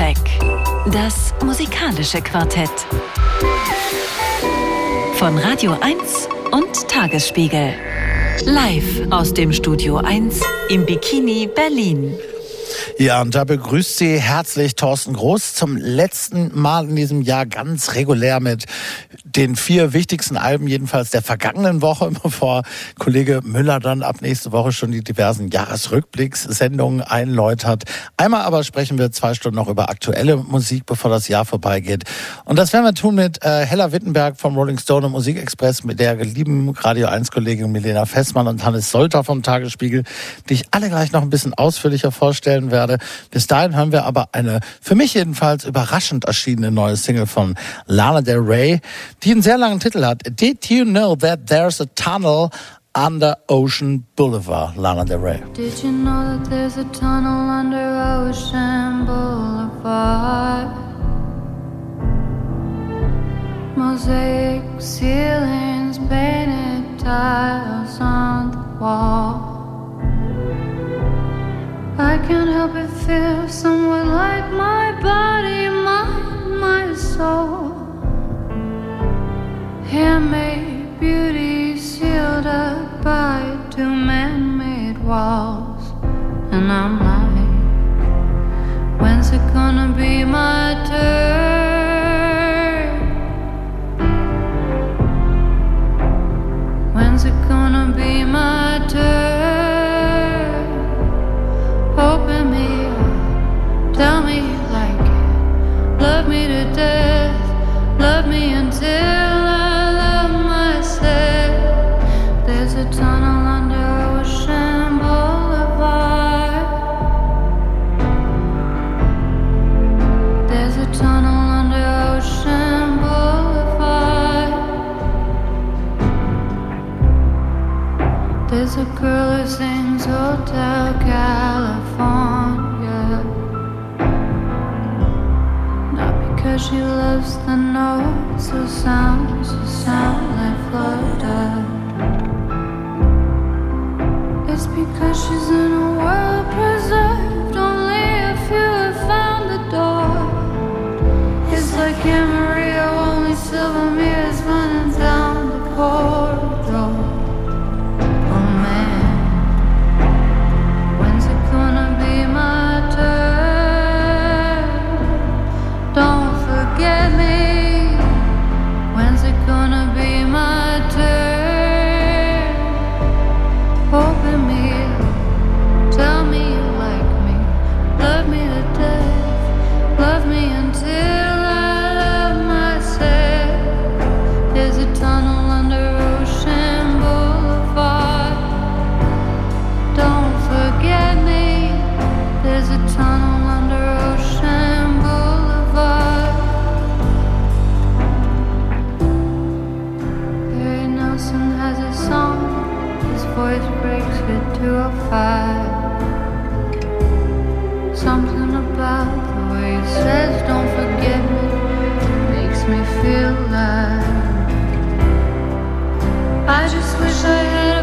Soundcheck. Das musikalische Quartett. Von Radio 1 und Tagesspiegel. Live aus dem Studio 1 im Bikini Berlin. Ja, und da begrüßt Sie herzlich Thorsten Groß zum letzten Mal in diesem Jahr ganz regulär mit den vier wichtigsten Alben jedenfalls der vergangenen Woche, bevor Kollege Müller dann ab nächste Woche schon die diversen Jahresrückblickssendungen einläutert. Einmal aber sprechen wir zwei Stunden noch über aktuelle Musik, bevor das Jahr vorbeigeht. Und das werden wir tun mit äh, Hella Wittenberg vom Rolling Stone und Musikexpress, mit der lieben Radio 1 Kollegin Milena Fessmann und Hannes Solter vom Tagesspiegel, die ich alle gleich noch ein bisschen ausführlicher vorstellen werde. Bis dahin hören wir aber eine für mich jedenfalls überraschend erschienene neue Single von Lana Del Rey die einen sehr langen Titel hat. Did you know that there's a tunnel under Ocean Boulevard, Lana Del Rey. Did you know that there's a tunnel under Ocean Boulevard? Mosaic ceilings, painted tiles on the wall. I can't help but feel somewhat like my body, mind, my soul. Handmade beauty sealed up by two man made walls. And I'm like, when's it gonna be my turn? When's it gonna be my turn? Love me to death, love me until. I love myself. There's a tunnel under Ocean Boulevard. There's a tunnel under Ocean Boulevard. There's a girl who sings Hotel California. She loves the notes or sounds or sound like Florida. It's because she's in a world preserved. Only a few have found the door. It's like Amarillo, the way Don't forget me, makes me feel alive. I just wish I had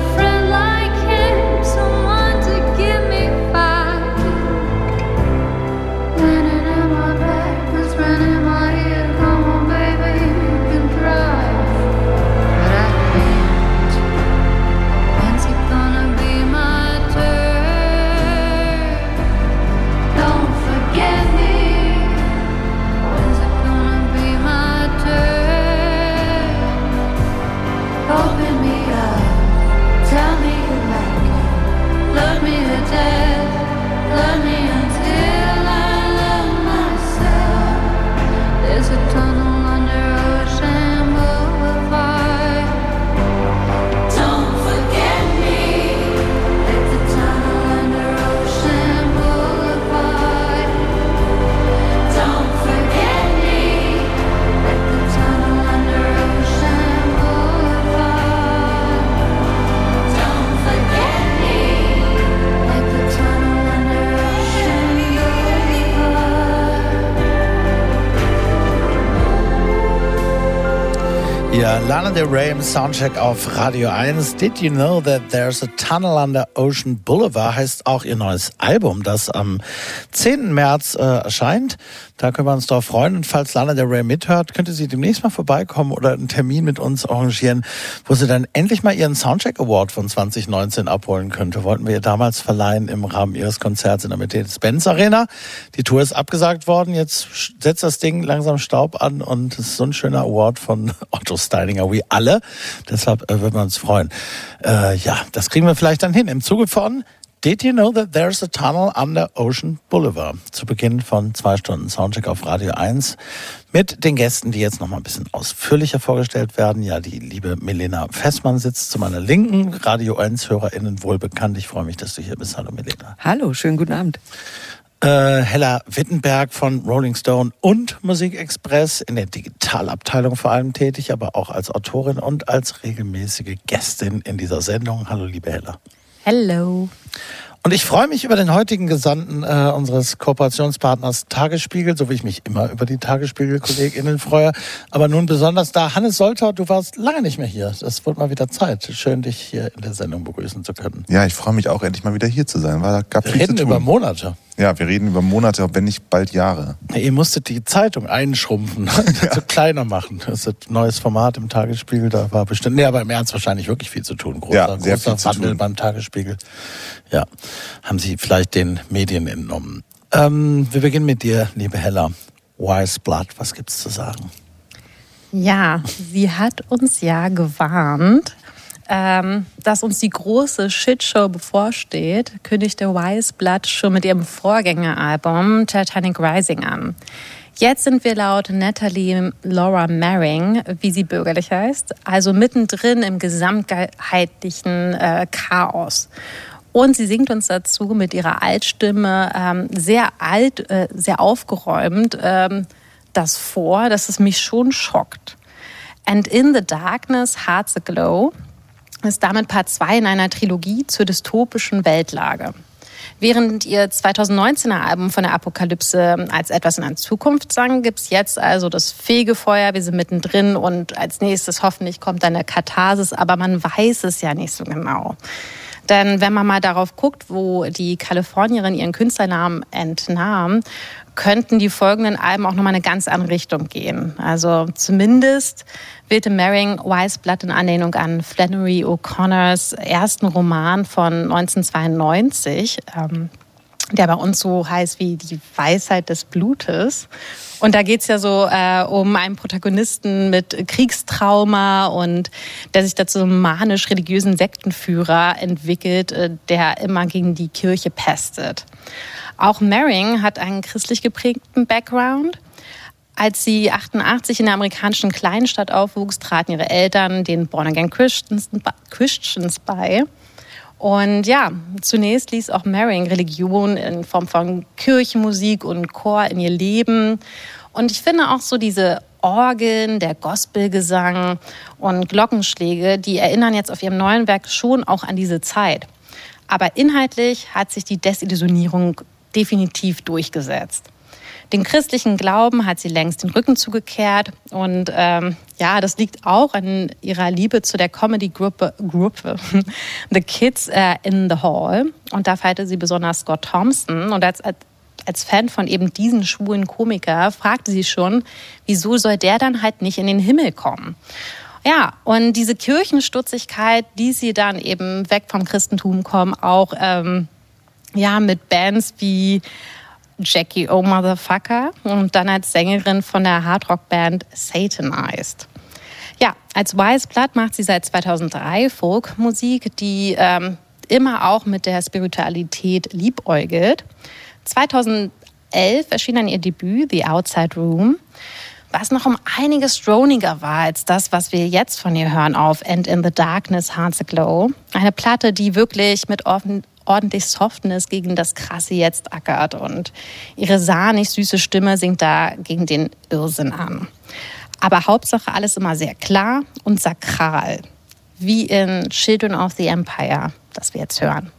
Lana Del Rey im Soundcheck auf Radio 1. Did you know that there's a tunnel under Ocean Boulevard? Heißt auch ihr neues Album, das am 10. März äh, erscheint. Da können wir uns darauf freuen. Und falls Lana Del Rey mithört, könnte sie demnächst mal vorbeikommen oder einen Termin mit uns arrangieren, wo sie dann endlich mal ihren Soundcheck Award von 2019 abholen könnte. Wollten wir ihr damals verleihen im Rahmen ihres Konzerts in der Mercedes-Benz Arena. Die Tour ist abgesagt worden. Jetzt setzt das Ding langsam Staub an und es ist so ein schöner Award von Otto Steininger wie alle. Deshalb äh, würden wir uns freuen. Äh, ja, das kriegen wir vielleicht dann hin. Im Zuge von Did you know that there's a tunnel under Ocean Boulevard? Zu Beginn von zwei Stunden Soundcheck auf Radio 1 mit den Gästen, die jetzt noch mal ein bisschen ausführlicher vorgestellt werden. Ja, die liebe Milena Fessmann sitzt zu meiner Linken, Radio 1 HörerInnen wohl bekannt. Ich freue mich, dass du hier bist. Hallo Milena. Hallo, schönen guten Abend. Äh, Hella Wittenberg von Rolling Stone und Musikexpress in der Digitalabteilung vor allem tätig, aber auch als Autorin und als regelmäßige Gästin in dieser Sendung. Hallo liebe Hella. Hello. Und ich freue mich über den heutigen Gesandten äh, unseres Kooperationspartners Tagesspiegel, so wie ich mich immer über die Tagesspiegel-KollegInnen freue. Aber nun besonders da, Hannes Soltau, du warst lange nicht mehr hier. Es wird mal wieder Zeit. Schön, dich hier in der Sendung begrüßen zu können. Ja, ich freue mich auch endlich mal wieder hier zu sein, weil da gab Wir viel reden zu tun. über Monate. Ja, wir reden über Monate, wenn nicht bald Jahre. Ja, Ihr musstet die Zeitung einschrumpfen, so kleiner machen. Das ist ein neues Format im Tagesspiegel, da war bestimmt, nee, aber im Ernst wahrscheinlich wirklich viel zu tun. Großer, Ja, sehr großer viel zu Wandel tun. beim Tagesspiegel. Ja, haben Sie vielleicht den Medien entnommen. Ähm, wir beginnen mit dir, liebe Hella. Wise Blood, was gibt's zu sagen? Ja, sie hat uns ja gewarnt, ähm, dass uns die große Shitshow bevorsteht, kündigte Wise Blood schon mit ihrem Vorgängeralbum Titanic Rising an. Jetzt sind wir laut Natalie Laura Maring, wie sie bürgerlich heißt, also mittendrin im gesamtheitlichen äh, Chaos. Und sie singt uns dazu mit ihrer Altstimme ähm, sehr alt, äh, sehr aufgeräumt ähm, das vor, dass es mich schon schockt. And in the Darkness, Hearts Aglow ist damit Part 2 in einer Trilogie zur dystopischen Weltlage. Während ihr 2019er Album von der Apokalypse als etwas in der Zukunft sang, gibt's jetzt also das Fegefeuer. Wir sind mittendrin und als nächstes hoffentlich kommt dann eine Katharsis, aber man weiß es ja nicht so genau. Denn wenn man mal darauf guckt, wo die Kalifornierin ihren Künstlernamen entnahm, könnten die folgenden Alben auch nochmal eine ganz andere Richtung gehen. Also zumindest wählte Maring Wise Blood in Anlehnung an Flannery O'Connors ersten Roman von 1992. Ähm, der bei uns so heißt wie die Weisheit des Blutes. Und da geht's ja so äh, um einen Protagonisten mit Kriegstrauma und der sich dazu manisch-religiösen Sektenführer entwickelt, äh, der immer gegen die Kirche pestet. Auch Maring hat einen christlich geprägten Background. Als sie 88 in der amerikanischen Kleinstadt aufwuchs, traten ihre Eltern den Born-Again Christians, Christians bei. Und ja, zunächst ließ auch Maring Religion in Form von Kirchenmusik und Chor in ihr Leben. Und ich finde auch so diese Orgeln, der Gospelgesang und Glockenschläge, die erinnern jetzt auf ihrem neuen Werk schon auch an diese Zeit. Aber inhaltlich hat sich die Desillusionierung definitiv durchgesetzt. Den christlichen Glauben hat sie längst den Rücken zugekehrt. Und ähm, ja, das liegt auch an ihrer Liebe zu der Comedy-Gruppe Gruppe, The Kids äh, in the Hall. Und da feierte sie besonders Scott Thompson. Und als, als Fan von eben diesen schwulen Komiker fragte sie schon, wieso soll der dann halt nicht in den Himmel kommen? Ja, und diese Kirchenstutzigkeit, die sie dann eben weg vom Christentum kommen, auch ähm, ja mit Bands wie Jackie O Motherfucker und dann als Sängerin von der Hardrock-Band Satanized. Ja, als Wise Blood macht sie seit 2003 Folkmusik, die ähm, immer auch mit der Spiritualität liebäugelt. 2011 erschien dann ihr Debüt The Outside Room, was noch um einiges stroniger war als das, was wir jetzt von ihr hören auf And in the Darkness Hearts Aglow. Eine Platte, die wirklich mit offen, ordentlich Softness gegen das Krasse jetzt ackert und ihre sahnig süße Stimme singt da gegen den Irrsinn an. Aber Hauptsache alles immer sehr klar und sakral, wie in Children of the Empire, das wir jetzt hören.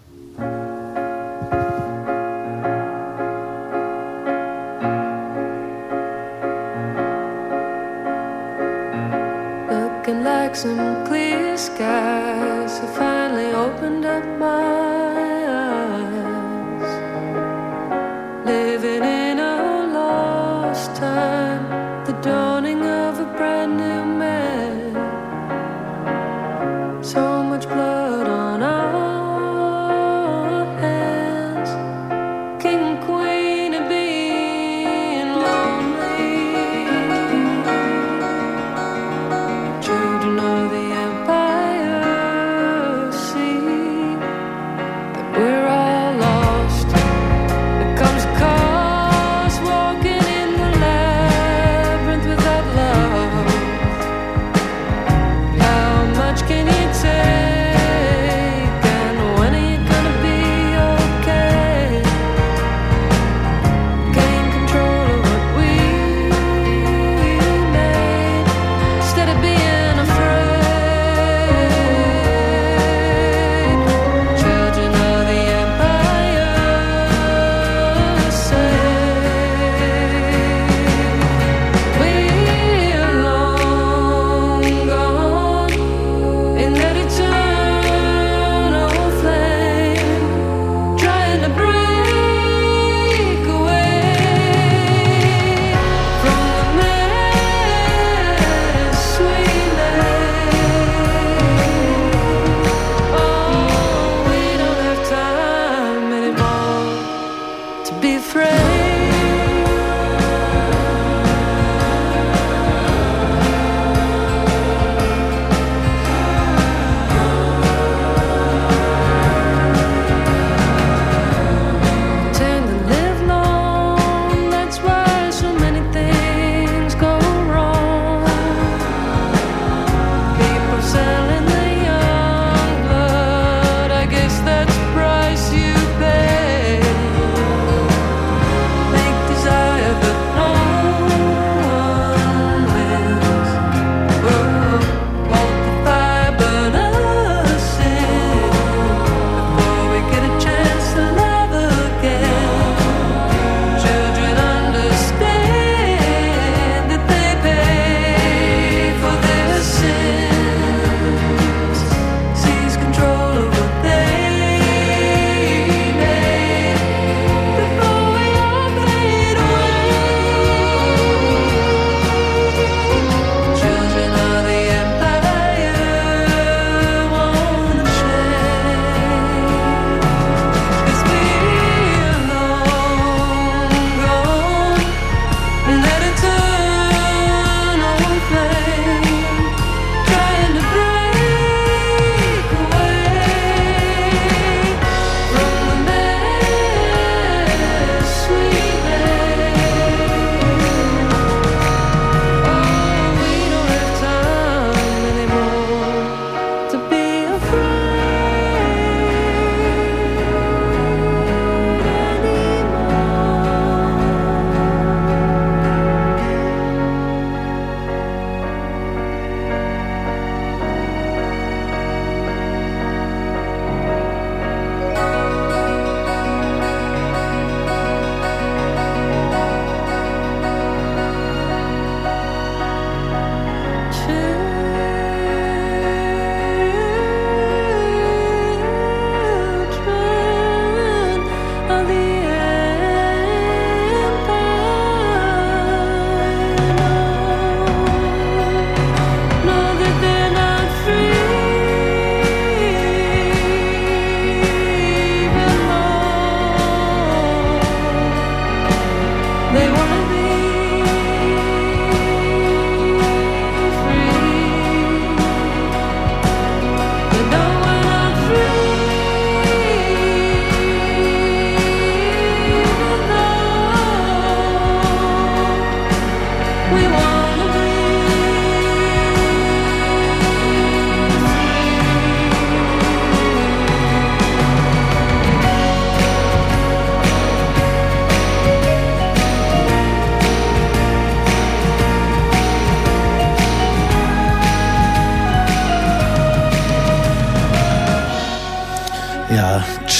Looking some clear skies time,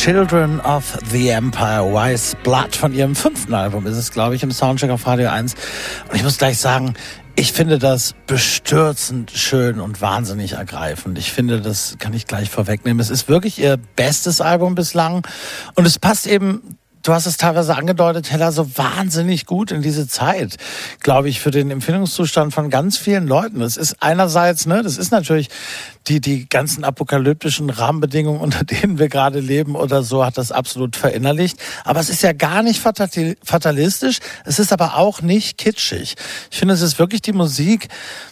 Children of the Empire, Wise Blood von ihrem fünften Album ist es, glaube ich, im Soundcheck auf Radio 1. Und ich muss gleich sagen, Ich finde das bestürzend schön und wahnsinnig ergreifend. Ich finde, das kann ich gleich vorwegnehmen. Es ist wirklich ihr bestes Album bislang und es passt eben du hast es teilweise angedeutet, Hella, so wahnsinnig gut in diese Zeit, glaube ich, für den Empfindungszustand von ganz vielen Leuten. Es ist einerseits, ne, das ist natürlich die, die ganzen apokalyptischen Rahmenbedingungen, unter denen wir gerade leben oder so, hat das absolut verinnerlicht. Aber es ist ja gar nicht fatalistisch. Es ist aber auch nicht kitschig. Ich finde, es ist wirklich die Musik,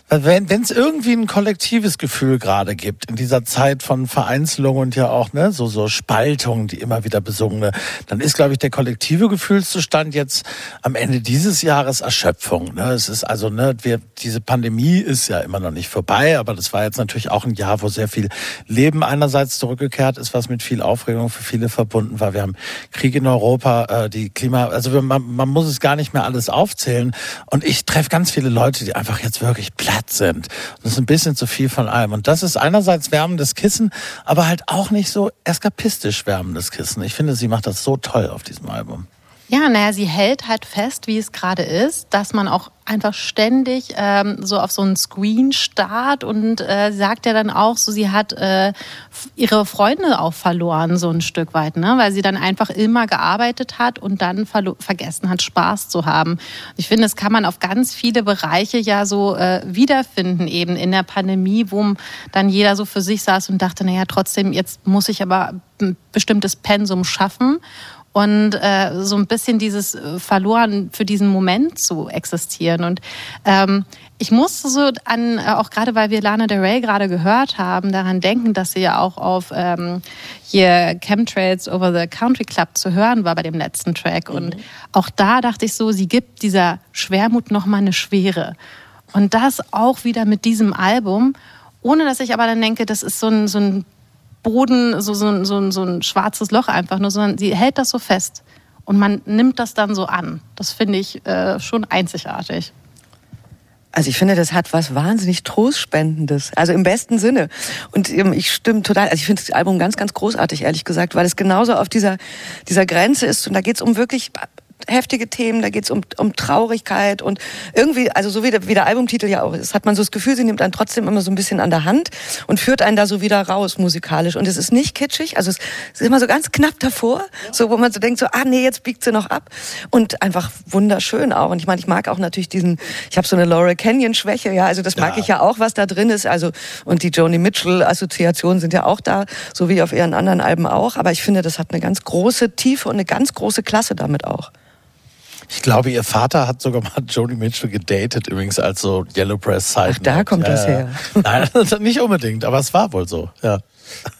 wenn es irgendwie ein kollektives Gefühl gerade gibt in dieser Zeit von Vereinzelung und ja auch ne so so Spaltung, die immer wieder besungene, dann ist glaube ich der kollektive Gefühlszustand jetzt am Ende dieses Jahres Erschöpfung. Ne? Es ist also ne wir diese Pandemie ist ja immer noch nicht vorbei, aber das war jetzt natürlich auch ein Jahr Jahr, wo sehr viel Leben einerseits zurückgekehrt ist, was mit viel Aufregung für viele verbunden war. Wir haben Krieg in Europa, äh, die Klima, also man, man muss es gar nicht mehr alles aufzählen. Und ich treffe ganz viele Leute, die einfach jetzt wirklich platt sind. Das ist ein bisschen zu viel von allem. Und das ist einerseits wärmendes Kissen, aber halt auch nicht so eskapistisch wärmendes Kissen. Ich finde, sie macht das so toll auf diesem Album. Ja, naja, sie hält halt fest, wie es gerade ist, dass man auch einfach ständig ähm, so auf so einen Screen starrt und äh, sagt ja dann auch so, sie hat äh, ihre Freunde auch verloren, so ein Stück weit, ne? weil sie dann einfach immer gearbeitet hat und dann vergessen hat, Spaß zu haben. Ich finde, das kann man auf ganz viele Bereiche ja so äh, wiederfinden, eben in der Pandemie, wo dann jeder so für sich saß und dachte, naja, trotzdem, jetzt muss ich aber ein bestimmtes Pensum schaffen und äh, so ein bisschen dieses äh, verloren für diesen Moment zu existieren. Und ähm, ich musste so an, äh, auch gerade weil wir Lana Del Rey gerade gehört haben, daran denken, dass sie ja auch auf ähm, hier Chemtrails Over the Country Club zu hören war bei dem letzten Track. Mhm. Und auch da dachte ich so, sie gibt dieser Schwermut nochmal eine Schwere. Und das auch wieder mit diesem Album, ohne dass ich aber dann denke, das ist so ein, so ein Boden, so, so, so, so ein schwarzes Loch einfach nur, sondern sie hält das so fest. Und man nimmt das dann so an. Das finde ich äh, schon einzigartig. Also ich finde, das hat was wahnsinnig Trostspendendes. Also im besten Sinne. Und ähm, ich stimme total. Also ich finde das Album ganz, ganz großartig, ehrlich gesagt, weil es genauso auf dieser, dieser Grenze ist. Und da geht es um wirklich heftige Themen, da geht es um, um Traurigkeit und irgendwie, also so wie der, wie der Albumtitel ja auch ist, hat man so das Gefühl, sie nimmt einen trotzdem immer so ein bisschen an der Hand und führt einen da so wieder raus musikalisch. Und es ist nicht kitschig, also es ist immer so ganz knapp davor, so wo man so denkt, so, ah nee, jetzt biegt sie noch ab. Und einfach wunderschön auch. Und ich meine, ich mag auch natürlich diesen, ich habe so eine Laura Canyon-Schwäche, ja, also das mag ja. ich ja auch, was da drin ist. Also, und die Joni Mitchell-Assoziationen sind ja auch da, so wie auf ihren anderen Alben auch. Aber ich finde, das hat eine ganz große Tiefe und eine ganz große Klasse damit auch. Ich glaube, ihr Vater hat sogar mal Joni Mitchell gedatet, übrigens als so Yellow Press Side. Ach, da kommt ja, das her. Nein, nicht unbedingt, aber es war wohl so, ja.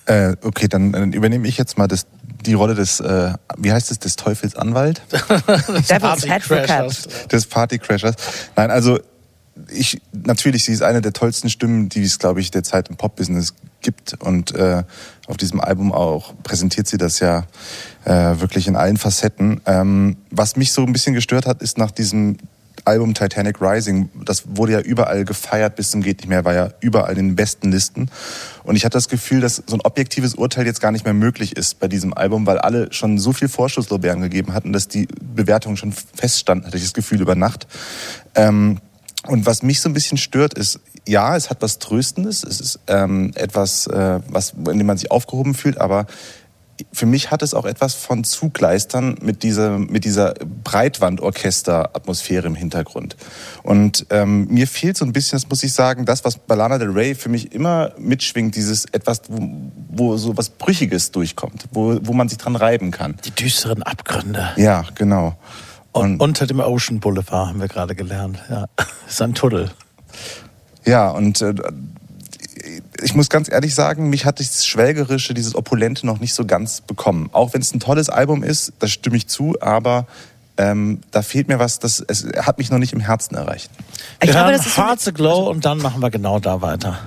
Äh, okay, dann, dann, übernehme ich jetzt mal das, die Rolle des, äh, wie heißt es, des Teufels Anwalt? des Party Crashers. Des Party Crashers. Nein, also ich natürlich, sie ist eine der tollsten Stimmen, die es, glaube ich, derzeit im Pop-Business gibt. Und äh, auf diesem Album auch präsentiert sie das ja äh, wirklich in allen Facetten. Ähm, was mich so ein bisschen gestört hat, ist nach diesem Album Titanic Rising, das wurde ja überall gefeiert bis zum geht nicht mehr, war ja überall in den besten Listen. Und ich hatte das Gefühl, dass so ein objektives Urteil jetzt gar nicht mehr möglich ist bei diesem Album, weil alle schon so viel Vorschusslorbeeren gegeben hatten, dass die Bewertungen schon feststanden, hatte ich das Gefühl über Nacht. Ähm, und was mich so ein bisschen stört, ist, ja, es hat was Tröstendes, es ist ähm, etwas, äh, was, in dem man sich aufgehoben fühlt, aber für mich hat es auch etwas von Zugleistern mit dieser, mit dieser Breitwandorchester-Atmosphäre im Hintergrund. Und ähm, mir fehlt so ein bisschen, das muss ich sagen, das, was bei Lana Del Rey für mich immer mitschwingt, dieses etwas, wo, wo so was Brüchiges durchkommt, wo, wo man sich dran reiben kann. Die düsteren Abgründe. Ja, genau. Und unter dem Ocean Boulevard haben wir gerade gelernt. Ja, ist ein Tunnel. Ja, und äh, ich muss ganz ehrlich sagen, mich hat das Schwelgerische, dieses Opulente noch nicht so ganz bekommen. Auch wenn es ein tolles Album ist, das stimme ich zu, aber ähm, da fehlt mir was, das es hat mich noch nicht im Herzen erreicht. Ich wir glaube, das ist Hearts Glow und dann machen wir genau da weiter.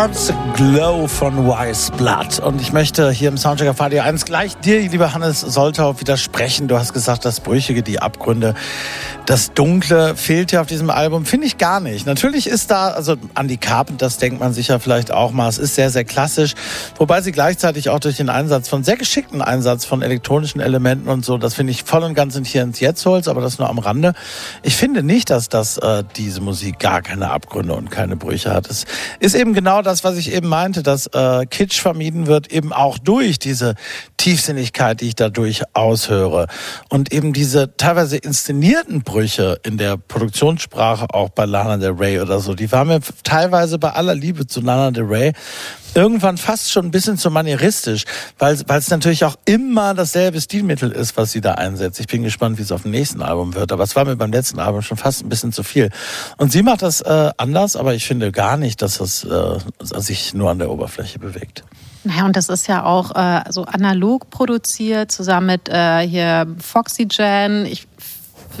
Hearts Glow von Wise Blood. Und ich möchte hier im Soundcheck auf Radio 1 gleich dir, lieber Hannes Soltau, widersprechen. Du hast gesagt, das Brüchige, die Abgründe, das Dunkle fehlt ja auf diesem Album. Finde ich gar nicht. Natürlich ist da, also an die Carpenters denkt man sicher vielleicht auch mal. Es ist sehr, sehr klassisch. Wobei sie gleichzeitig auch durch den Einsatz von, sehr geschickten Einsatz von elektronischen Elementen und so, das finde ich voll und ganz in hier ins Jetzt holst, aber das nur am Rande. Ich finde nicht, dass das, äh, diese Musik gar keine Abgründe und keine Brüche hat. Es ist eben genau das, was ich eben meinte, dass äh, Kitsch vermieden wird, eben auch durch diese Tiefsinnigkeit, die ich dadurch aushöre. Und eben diese teilweise inszenierten Brüche in der Produktionssprache, auch bei Lana Del Rey oder so, die waren mir teilweise bei aller Liebe zu Lana Del Rey irgendwann fast schon ein bisschen zu manieristisch, weil es natürlich auch immer dasselbe Stilmittel ist, was sie da einsetzt. Ich bin gespannt, wie es auf dem nächsten Album wird, aber es war mir beim letzten Album schon fast ein bisschen zu viel. Und sie macht das äh, anders, aber ich finde gar nicht, dass es äh, sich nur an der Oberfläche bewegt. Naja, und das ist ja auch äh, so analog produziert, zusammen mit äh, hier Foxygen. Ich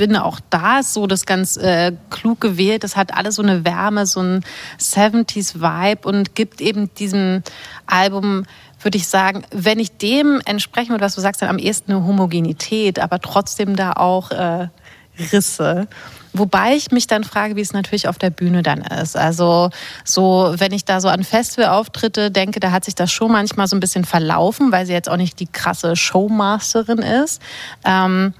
finde auch da ist so das ganz äh, klug gewählt. Das hat alles so eine Wärme, so ein 70s-Vibe und gibt eben diesem Album würde ich sagen, wenn ich dem entsprechen würde, was du sagst, dann am ehesten eine Homogenität, aber trotzdem da auch äh, Risse. Wobei ich mich dann frage, wie es natürlich auf der Bühne dann ist. Also so, wenn ich da so an Festivalauftritte denke, da hat sich das schon manchmal so ein bisschen verlaufen, weil sie jetzt auch nicht die krasse Showmasterin ist. Ähm,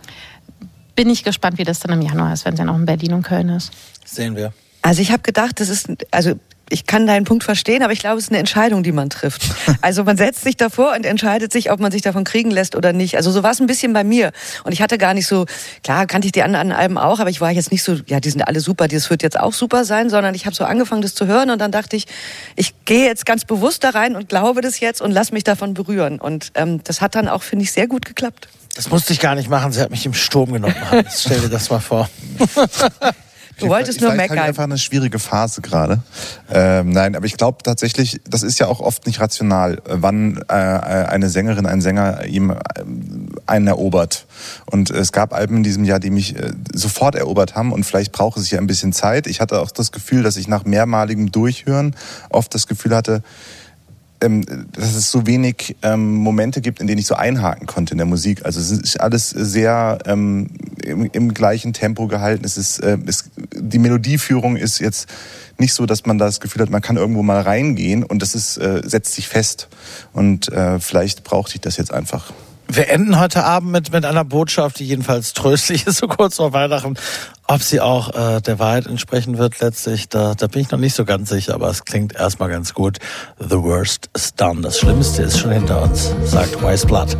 bin ich gespannt, wie das dann im Januar ist, wenn sie noch in Berlin und Köln ist. Sehen wir. Also ich habe gedacht, das ist, also ich kann deinen Punkt verstehen, aber ich glaube, es ist eine Entscheidung, die man trifft. Also man setzt sich davor und entscheidet sich, ob man sich davon kriegen lässt oder nicht. Also so war es ein bisschen bei mir. Und ich hatte gar nicht so, klar kannte ich die anderen Alben auch, aber ich war jetzt nicht so, ja, die sind alle super, das wird jetzt auch super sein, sondern ich habe so angefangen, das zu hören und dann dachte ich, ich gehe jetzt ganz bewusst da rein und glaube das jetzt und lass mich davon berühren. Und ähm, das hat dann auch, finde ich, sehr gut geklappt. Das musste ich gar nicht machen, sie hat mich im Sturm genommen. Hans. Stell dir das mal vor. Du wolltest nur Vielleicht halt meckern. einfach eine schwierige Phase gerade. Ähm, nein, aber ich glaube tatsächlich, das ist ja auch oft nicht rational, äh, wann äh, eine Sängerin, ein Sänger ihm äh, einen erobert. Und es gab Alben in diesem Jahr, die mich äh, sofort erobert haben und vielleicht braucht es ja ein bisschen Zeit. Ich hatte auch das Gefühl, dass ich nach mehrmaligem Durchhören oft das Gefühl hatte, dass es so wenig ähm, Momente gibt, in denen ich so einhaken konnte in der Musik. Also es ist alles sehr ähm, im, im gleichen Tempo gehalten. Es ist, äh, es, die Melodieführung ist jetzt nicht so, dass man das Gefühl hat, man kann irgendwo mal reingehen und das ist, äh, setzt sich fest. Und äh, vielleicht brauchte ich das jetzt einfach. Wir enden heute Abend mit, mit einer Botschaft, die jedenfalls tröstlich ist, so kurz vor Weihnachten. Ob sie auch äh, der Wahrheit entsprechen wird letztlich, da, da bin ich noch nicht so ganz sicher, aber es klingt erstmal ganz gut. The worst is done. Das Schlimmste ist schon hinter uns, sagt Wise Blood.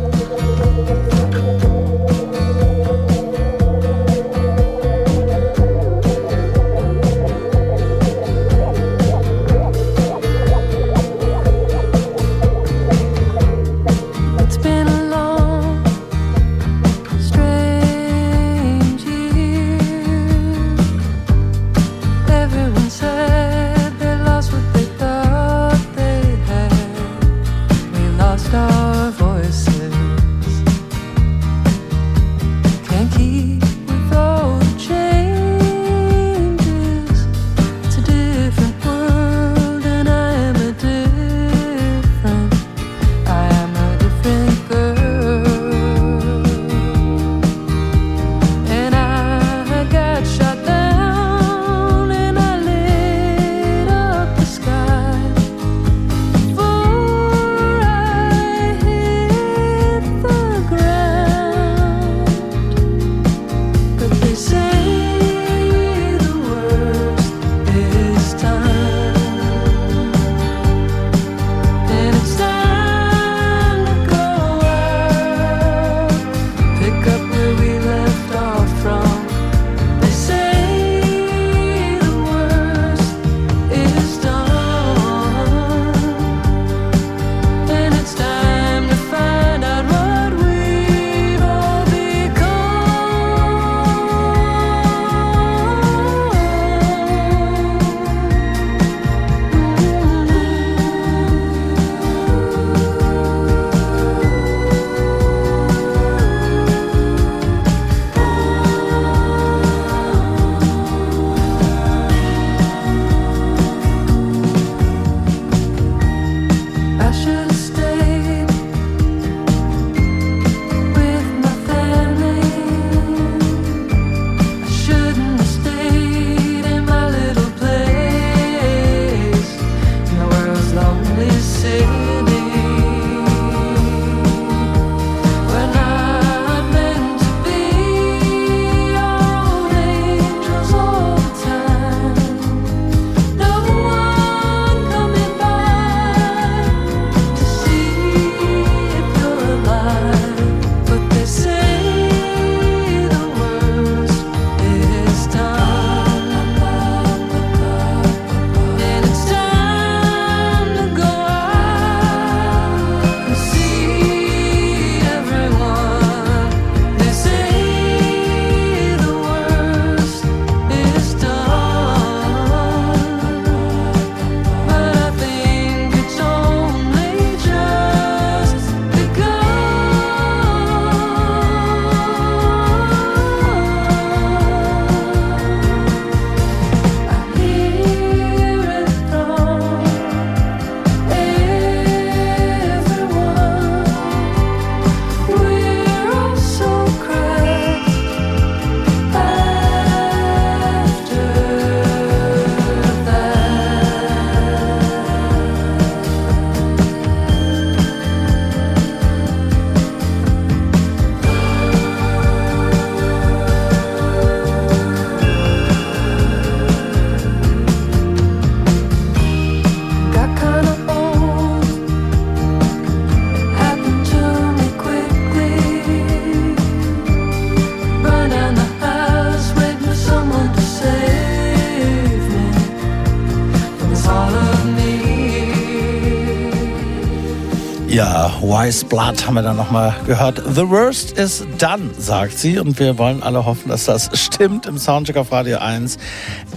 Ja, Wise Blood haben wir dann nochmal gehört. The worst is done, sagt sie. Und wir wollen alle hoffen, dass das stimmt im Soundcheck auf Radio 1.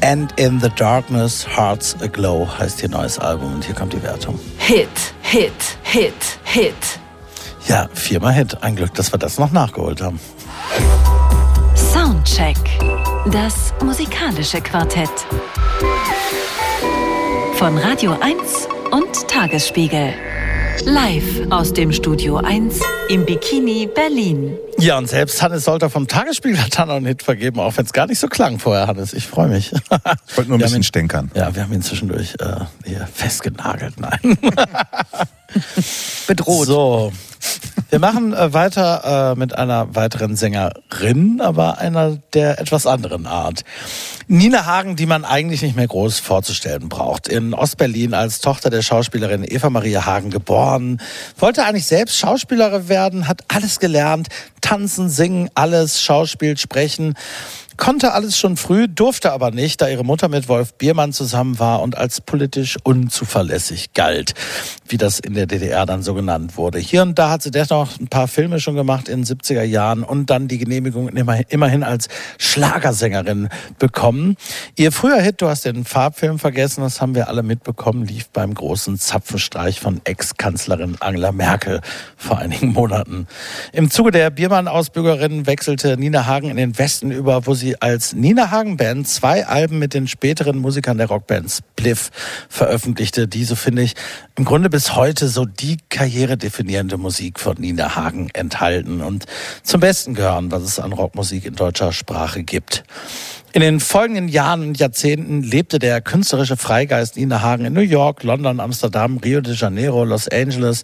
And in the darkness, hearts aglow heißt ihr neues Album. Und hier kommt die Wertung. Hit, Hit, Hit, Hit. Ja, viermal Hit. Ein Glück, dass wir das noch nachgeholt haben. Soundcheck. Das musikalische Quartett. Von Radio 1 und Tagesspiegel. Live aus dem Studio 1 im Bikini Berlin. Ja, und selbst Hannes Solter vom Tagesspiegel hat dann noch einen Hit vergeben, auch wenn es gar nicht so klang vorher, Hannes. Ich freue mich. Ich wollte nur ein Wir haben bisschen ihn- stänkern. Ja, wir haben ihn zwischendurch äh, hier festgenagelt. Nein. Bedroht. So. Wir machen äh, weiter äh, mit einer weiteren Sängerin, aber einer der etwas anderen Art. Nina Hagen, die man eigentlich nicht mehr groß vorzustellen braucht. In Ostberlin als Tochter der Schauspielerin Eva Maria Hagen geboren. Wollte eigentlich selbst Schauspielerin werden, hat alles gelernt. Tanzen, singen, alles, Schauspiel, sprechen. Konnte alles schon früh, durfte aber nicht, da ihre Mutter mit Wolf Biermann zusammen war und als politisch unzuverlässig galt, wie das in der DDR dann so genannt wurde. Hier und da hat sie dennoch ein paar Filme schon gemacht in den 70er Jahren und dann die Genehmigung immerhin- als Schlagersängerin bekommen. Ihr früher Hit, du hast den Farbfilm vergessen, das haben wir alle mitbekommen, lief beim großen Zapfenstreich von Ex-Kanzlerin Angela Merkel vor einigen Monaten. Im Zuge der Biermann-Ausbürgerin wechselte Nina Hagen in den Westen über, wo sie als Nina Hagen Band zwei Alben mit den späteren Musikern der Rockband Spliff veröffentlichte. Diese finde ich im Grunde bis heute so die karrieredefinierende Musik von Nina Hagen enthalten und zum Besten gehören, was es an Rockmusik in deutscher Sprache gibt. In den folgenden Jahren und Jahrzehnten lebte der künstlerische Freigeist Nina Hagen in New York, London, Amsterdam, Rio de Janeiro, Los Angeles,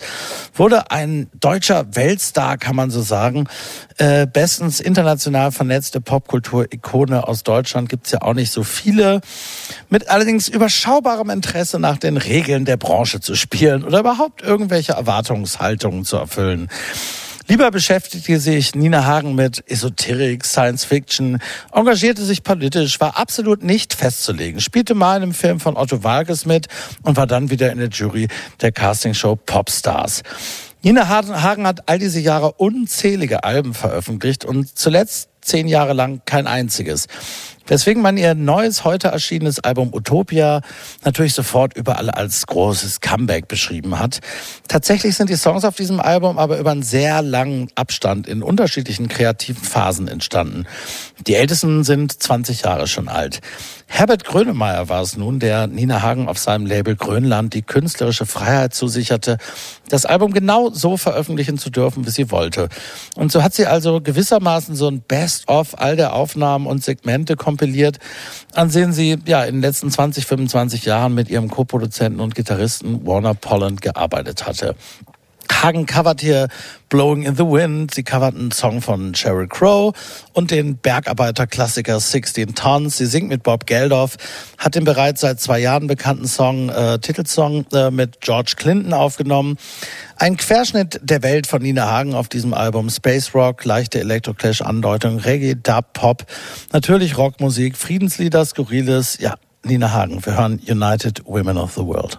wurde ein deutscher Weltstar, kann man so sagen. Äh, bestens international vernetzte Popkultur-Ikone aus Deutschland gibt's ja auch nicht so viele. Mit allerdings überschaubarem Interesse nach den Regeln der Branche zu spielen oder überhaupt irgendwelche Erwartungshaltungen zu erfüllen. Lieber beschäftigte sich Nina Hagen mit Esoterik, Science Fiction, engagierte sich politisch, war absolut nicht festzulegen, spielte mal in einem Film von Otto Walkes mit und war dann wieder in der Jury der Castingshow Popstars. Nina Hagen hat all diese Jahre unzählige Alben veröffentlicht und zuletzt zehn Jahre lang kein einziges. Weswegen man ihr neues, heute erschienenes Album Utopia natürlich sofort überall als großes Comeback beschrieben hat. Tatsächlich sind die Songs auf diesem Album aber über einen sehr langen Abstand in unterschiedlichen kreativen Phasen entstanden. Die ältesten sind 20 Jahre schon alt. Herbert Grönemeyer war es nun, der Nina Hagen auf seinem Label Grönland die künstlerische Freiheit zusicherte, das Album genau so veröffentlichen zu dürfen, wie sie wollte. Und so hat sie also gewissermaßen so ein Best-of all der Aufnahmen und Segmente kompiliert, an denen sie ja in den letzten 20, 25 Jahren mit ihrem Co-Produzenten und Gitarristen Warner Polland gearbeitet hatte. Hagen covert hier Blowing in the Wind. Sie covert einen Song von Sheryl Crow und den Bergarbeiter-Klassiker 16 Tons. Sie singt mit Bob Geldof, hat den bereits seit zwei Jahren bekannten Song, äh, Titelsong äh, mit George Clinton aufgenommen. Ein Querschnitt der Welt von Nina Hagen auf diesem Album. Space Rock, leichte Electroclash-Andeutung, Reggae, Dub, Pop, natürlich Rockmusik, Friedenslieder, Skurriles. Ja, Nina Hagen. Wir hören United Women of the World.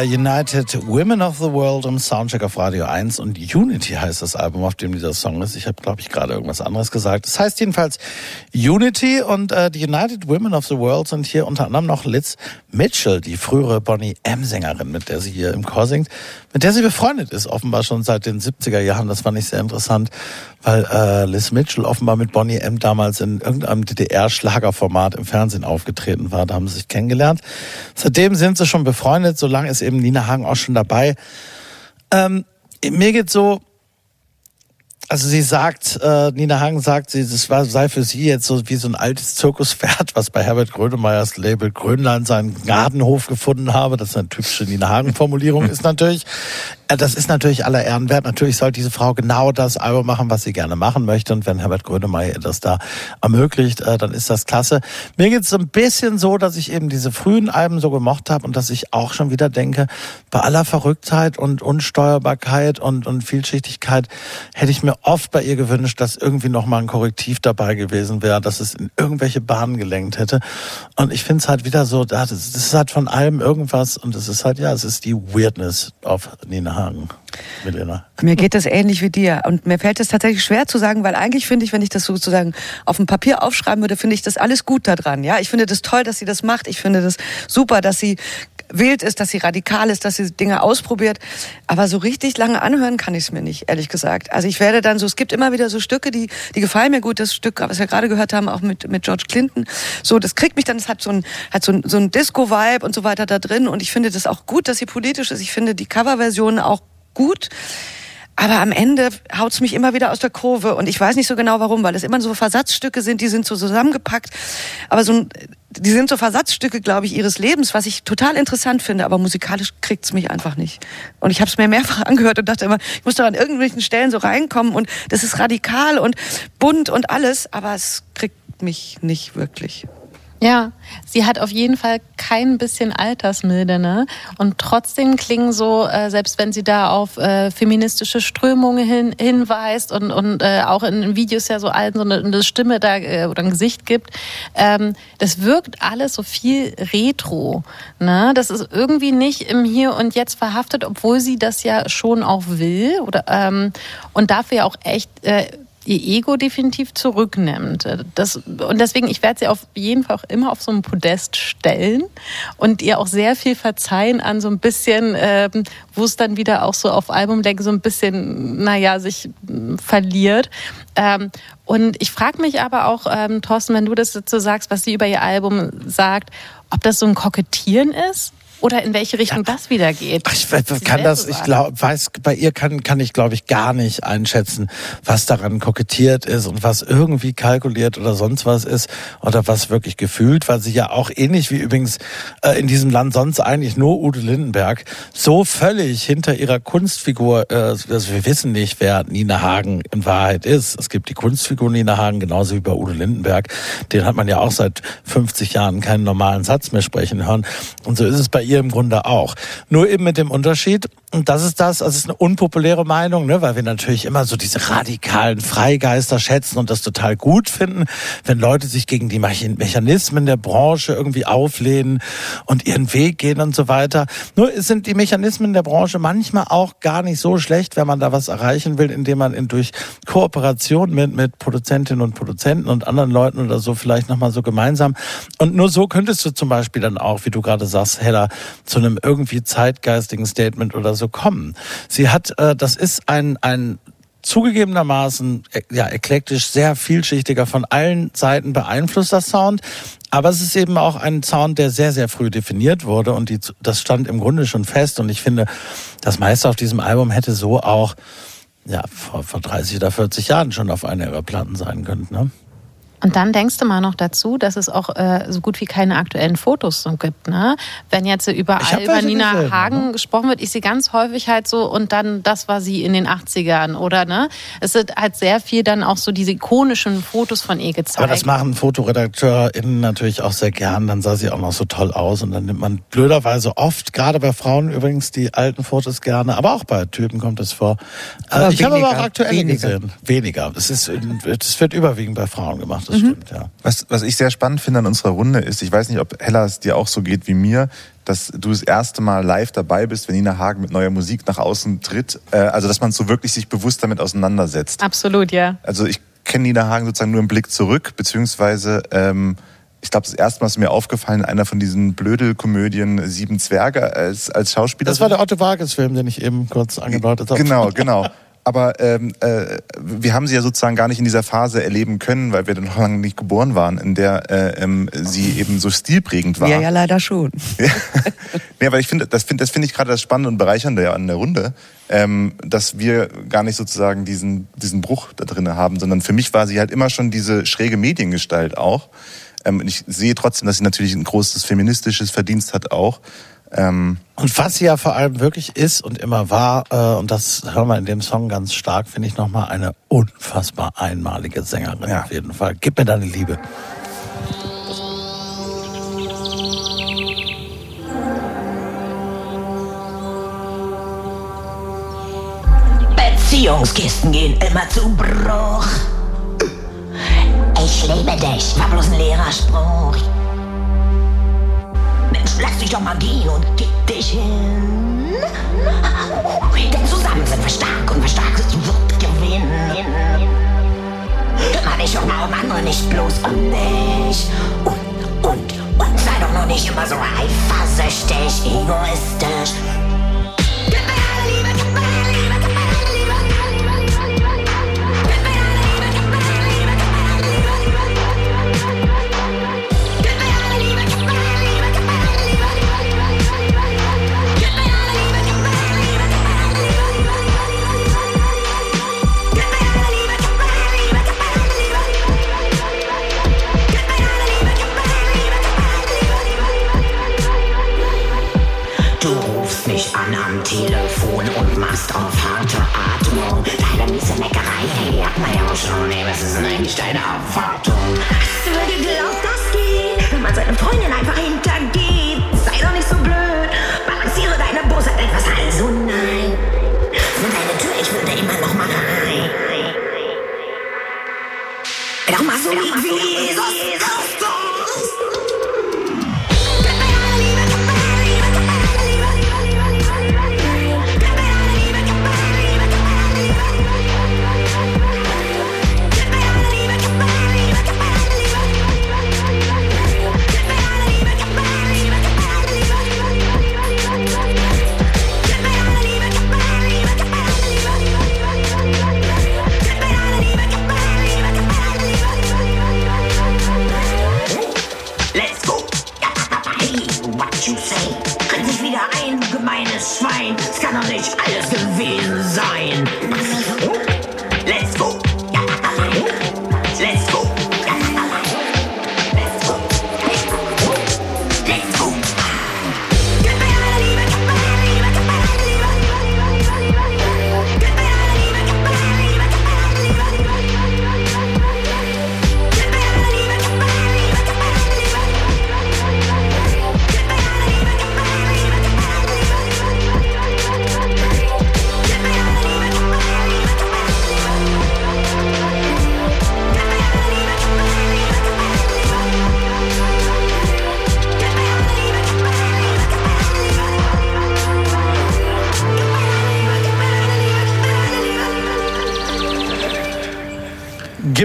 United Women of the World im Soundcheck auf Radio 1 und Unity heißt das Album, auf dem dieser Song ist. Ich habe, glaube ich, gerade irgendwas anderes gesagt. Das heißt jedenfalls Unity und äh, die United Women of the World sind hier unter anderem noch Liz Mitchell, die frühere Bonnie M-Sängerin, mit der sie hier im Chor singt, mit der sie befreundet ist, offenbar schon seit den 70er Jahren. Das fand ich sehr interessant, weil äh, Liz Mitchell offenbar mit Bonnie M damals in irgendeinem DDR-Schlagerformat im Fernsehen aufgetreten war. Da haben sie sich kennengelernt. Seitdem sind sie schon befreundet, so lange ist eben Nina Hagen auch schon dabei. Ähm, mir geht so, also sie sagt, äh, Nina Hagen sagt, sie, das war, sei für sie jetzt so wie so ein altes Zirkuspferd, was bei Herbert Grönemeyers Label Grönland seinen Gartenhof gefunden habe. Das ist eine typische Nina Hagen-Formulierung ist natürlich. Äh, das ist natürlich aller Ehren wert. Natürlich soll diese Frau genau das Album machen, was sie gerne machen möchte. Und wenn Herbert Grönemeyer ihr das da ermöglicht, äh, dann ist das klasse. Mir geht es so ein bisschen so, dass ich eben diese frühen Alben so gemocht habe und dass ich auch schon wieder denke, bei aller Verrücktheit und Unsteuerbarkeit und, und Vielschichtigkeit hätte ich mir oft bei ihr gewünscht, dass irgendwie noch mal ein Korrektiv dabei gewesen wäre, dass es in irgendwelche Bahnen gelenkt hätte. Und ich finde es halt wieder so, das ist halt von allem irgendwas und es ist halt, ja, es ist die Weirdness auf Nina Hagen, Milena. Mir geht das ähnlich wie dir. Und mir fällt es tatsächlich schwer zu sagen, weil eigentlich finde ich, wenn ich das sozusagen auf dem Papier aufschreiben würde, finde ich das alles gut daran. Ja, ich finde das toll, dass sie das macht. Ich finde das super, dass sie wild ist, dass sie radikal ist, dass sie Dinge ausprobiert. Aber so richtig lange anhören kann ich es mir nicht, ehrlich gesagt. Also ich werde dann so, es gibt immer wieder so Stücke, die, die gefallen mir gut. Das Stück, was wir gerade gehört haben, auch mit, mit George Clinton. So, das kriegt mich dann, es hat so ein, hat so ein, so ein Disco-Vibe und so weiter da drin. Und ich finde das auch gut, dass sie politisch ist. Ich finde die Coverversion auch gut. Aber am Ende haut's mich immer wieder aus der Kurve und ich weiß nicht so genau warum, weil es immer so Versatzstücke sind, die sind so zusammengepackt. Aber so ein, die sind so Versatzstücke, glaube ich, ihres Lebens, was ich total interessant finde, aber musikalisch kriegt's mich einfach nicht. Und ich habe es mir mehrfach angehört und dachte immer, ich muss da an irgendwelchen Stellen so reinkommen und das ist radikal und bunt und alles, aber es kriegt mich nicht wirklich. Ja, sie hat auf jeden Fall kein bisschen Altersmilde, ne? Und trotzdem klingen so, äh, selbst wenn sie da auf äh, feministische Strömungen hin, hinweist und, und äh, auch in Videos ja so allen so eine, eine Stimme da äh, oder ein Gesicht gibt, ähm, das wirkt alles so viel retro, ne? Das ist irgendwie nicht im Hier und Jetzt verhaftet, obwohl sie das ja schon auch will oder ähm, und dafür ja auch echt äh, ihr Ego definitiv zurücknimmt. Das, und deswegen, ich werde sie auf jeden Fall auch immer auf so ein Podest stellen und ihr auch sehr viel verzeihen an so ein bisschen, ähm, wo es dann wieder auch so auf Albumlänge so ein bisschen, naja, sich mm, verliert. Ähm, und ich frage mich aber auch, ähm, Thorsten, wenn du das so sagst, was sie über ihr Album sagt, ob das so ein Kokettieren ist oder in welche Richtung das wieder geht. Ach, ich Sie kann das, ich glaube, weiß, bei ihr kann, kann ich, glaube ich, gar nicht einschätzen, was daran kokettiert ist und was irgendwie kalkuliert oder sonst was ist oder was wirklich gefühlt, weil sie ja auch ähnlich wie übrigens äh, in diesem Land sonst eigentlich nur Udo Lindenberg so völlig hinter ihrer Kunstfigur, äh, also wir wissen nicht, wer Nina Hagen in Wahrheit ist. Es gibt die Kunstfigur Nina Hagen, genauso wie bei Udo Lindenberg. Den hat man ja auch seit 50 Jahren keinen normalen Satz mehr sprechen hören. Und so ist es bei ihr im Grunde auch. Nur eben mit dem Unterschied, und das ist das, also es ist eine unpopuläre Meinung, ne, weil wir natürlich immer so diese radikalen Freigeister schätzen und das total gut finden, wenn Leute sich gegen die Mechan- Mechanismen der Branche irgendwie auflehnen und ihren Weg gehen und so weiter. Nur sind die Mechanismen der Branche manchmal auch gar nicht so schlecht, wenn man da was erreichen will, indem man in, durch Kooperation mit, mit Produzentinnen und Produzenten und anderen Leuten oder so vielleicht nochmal so gemeinsam. Und nur so könntest du zum Beispiel dann auch, wie du gerade sagst, Hella, zu einem irgendwie zeitgeistigen Statement oder so kommen. Sie hat, äh, das ist ein, ein zugegebenermaßen äh, ja, eklektisch, sehr vielschichtiger, von allen Seiten beeinflusster Sound. Aber es ist eben auch ein Sound, der sehr, sehr früh definiert wurde und die, das stand im Grunde schon fest. Und ich finde, das meiste auf diesem Album hätte so auch ja, vor, vor 30 oder 40 Jahren schon auf einer ihrer Platten sein können. Ne? Und dann denkst du mal noch dazu, dass es auch äh, so gut wie keine aktuellen Fotos so gibt. Ne? Wenn jetzt über welche Nina gesehen, Hagen ne? gesprochen wird, ich sehe ganz häufig halt so und dann, das war sie in den 80ern oder ne? Es sind halt sehr viel dann auch so diese ikonischen Fotos von ihr gezeigt. Aber das machen FotoredakteurInnen natürlich auch sehr gern. Dann sah sie auch noch so toll aus. Und dann nimmt man blöderweise oft, gerade bei Frauen übrigens, die alten Fotos gerne. Aber auch bei Typen kommt es vor. Aber Äh, ich habe aber auch aktuelle weniger. gesehen. Weniger. Es ist, es wird überwiegend bei Frauen gemacht. Das mhm. stimmt, ja. Was, was ich sehr spannend finde an unserer Runde ist, ich weiß nicht, ob Hella es dir auch so geht wie mir, dass du das erste Mal live dabei bist, wenn Nina Hagen mit neuer Musik nach außen tritt. Äh, Also, dass man so wirklich sich bewusst damit auseinandersetzt. Absolut, ja. Also, ich kenne Nina Hagen sozusagen nur im Blick zurück, beziehungsweise... Ähm, ich glaube, das erste Mal ist mir aufgefallen, einer von diesen Blödelkomödien Sieben Zwerge als, als Schauspieler. Das war der Otto Wagens-Film, den ich eben kurz angedeutet genau, habe. Genau, genau. Aber ähm, äh, wir haben sie ja sozusagen gar nicht in dieser Phase erleben können, weil wir dann noch lange nicht geboren waren, in der äh, ähm, sie eben so stilprägend war. Ja, ja, leider schon. ja, nee, weil ich finde, das finde das find ich gerade das Spannende und Bereichernde an der Runde, ähm, dass wir gar nicht sozusagen diesen, diesen Bruch da drin haben, sondern für mich war sie halt immer schon diese schräge Mediengestalt auch. Ähm, ich sehe trotzdem, dass sie natürlich ein großes feministisches Verdienst hat auch. Ähm und was sie ja vor allem wirklich ist und immer war, äh, und das hören wir in dem Song ganz stark, finde ich nochmal eine unfassbar einmalige Sängerin ja. auf jeden Fall. Gib mir deine Liebe. Beziehungskisten gehen immer zu Bruch. Ich liebe dich, war bloß ein leerer Spruch. Lass dich doch mal und gib dich hin. Denn zusammen sind wir stark und wir stark ist, wird gewinnen. Kümmer dich doch mal um andere, nicht bloß um dich. Und, und, und sei doch noch nicht immer so eifersüchtig, egoistisch. Gebär! Und machst auf harte Atmung. Deine miese Neckerei, die hat man ja auch schon. Ey, was ist denn eigentlich deine Erwartung? Hast du geglaubt, das geht? Wenn man seine Freundin einfach hintergeht. Sei doch nicht so blöd. Balanciere deine Bosheit etwas, also nein. Für deine Tür, ich würde immer noch mal rein. Doch mal so wie Jesus. Let's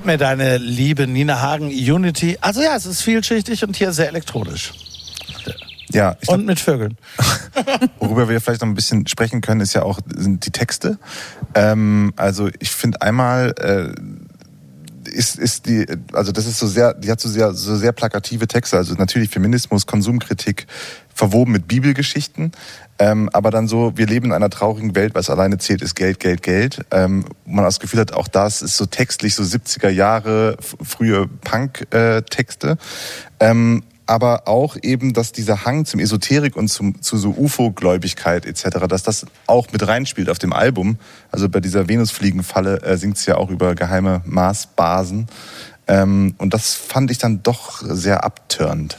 Gib mir deine Liebe, Nina Hagen, Unity. Also ja, es ist vielschichtig und hier sehr elektronisch. Ja, ich Und mit Vögeln. Worüber wir vielleicht noch ein bisschen sprechen können, ist ja auch sind die Texte. Ähm, also ich finde einmal äh, ist, ist die, also das ist so sehr, die hat so sehr, so sehr plakative Texte. Also natürlich Feminismus, Konsumkritik, verwoben mit Bibelgeschichten. Ähm, aber dann so, wir leben in einer traurigen Welt, was alleine zählt, ist Geld, Geld, Geld. Ähm, man das Gefühl hat, auch das ist so textlich so 70er Jahre, frühe Punk-Texte. Ähm, aber auch eben, dass dieser Hang zum Esoterik und zum, zu so UFO-Gläubigkeit etc., dass das auch mit reinspielt auf dem Album. Also bei dieser Venusfliegenfalle äh, singt sie ja auch über geheime Marsbasen. Ähm, und das fand ich dann doch sehr abtörend.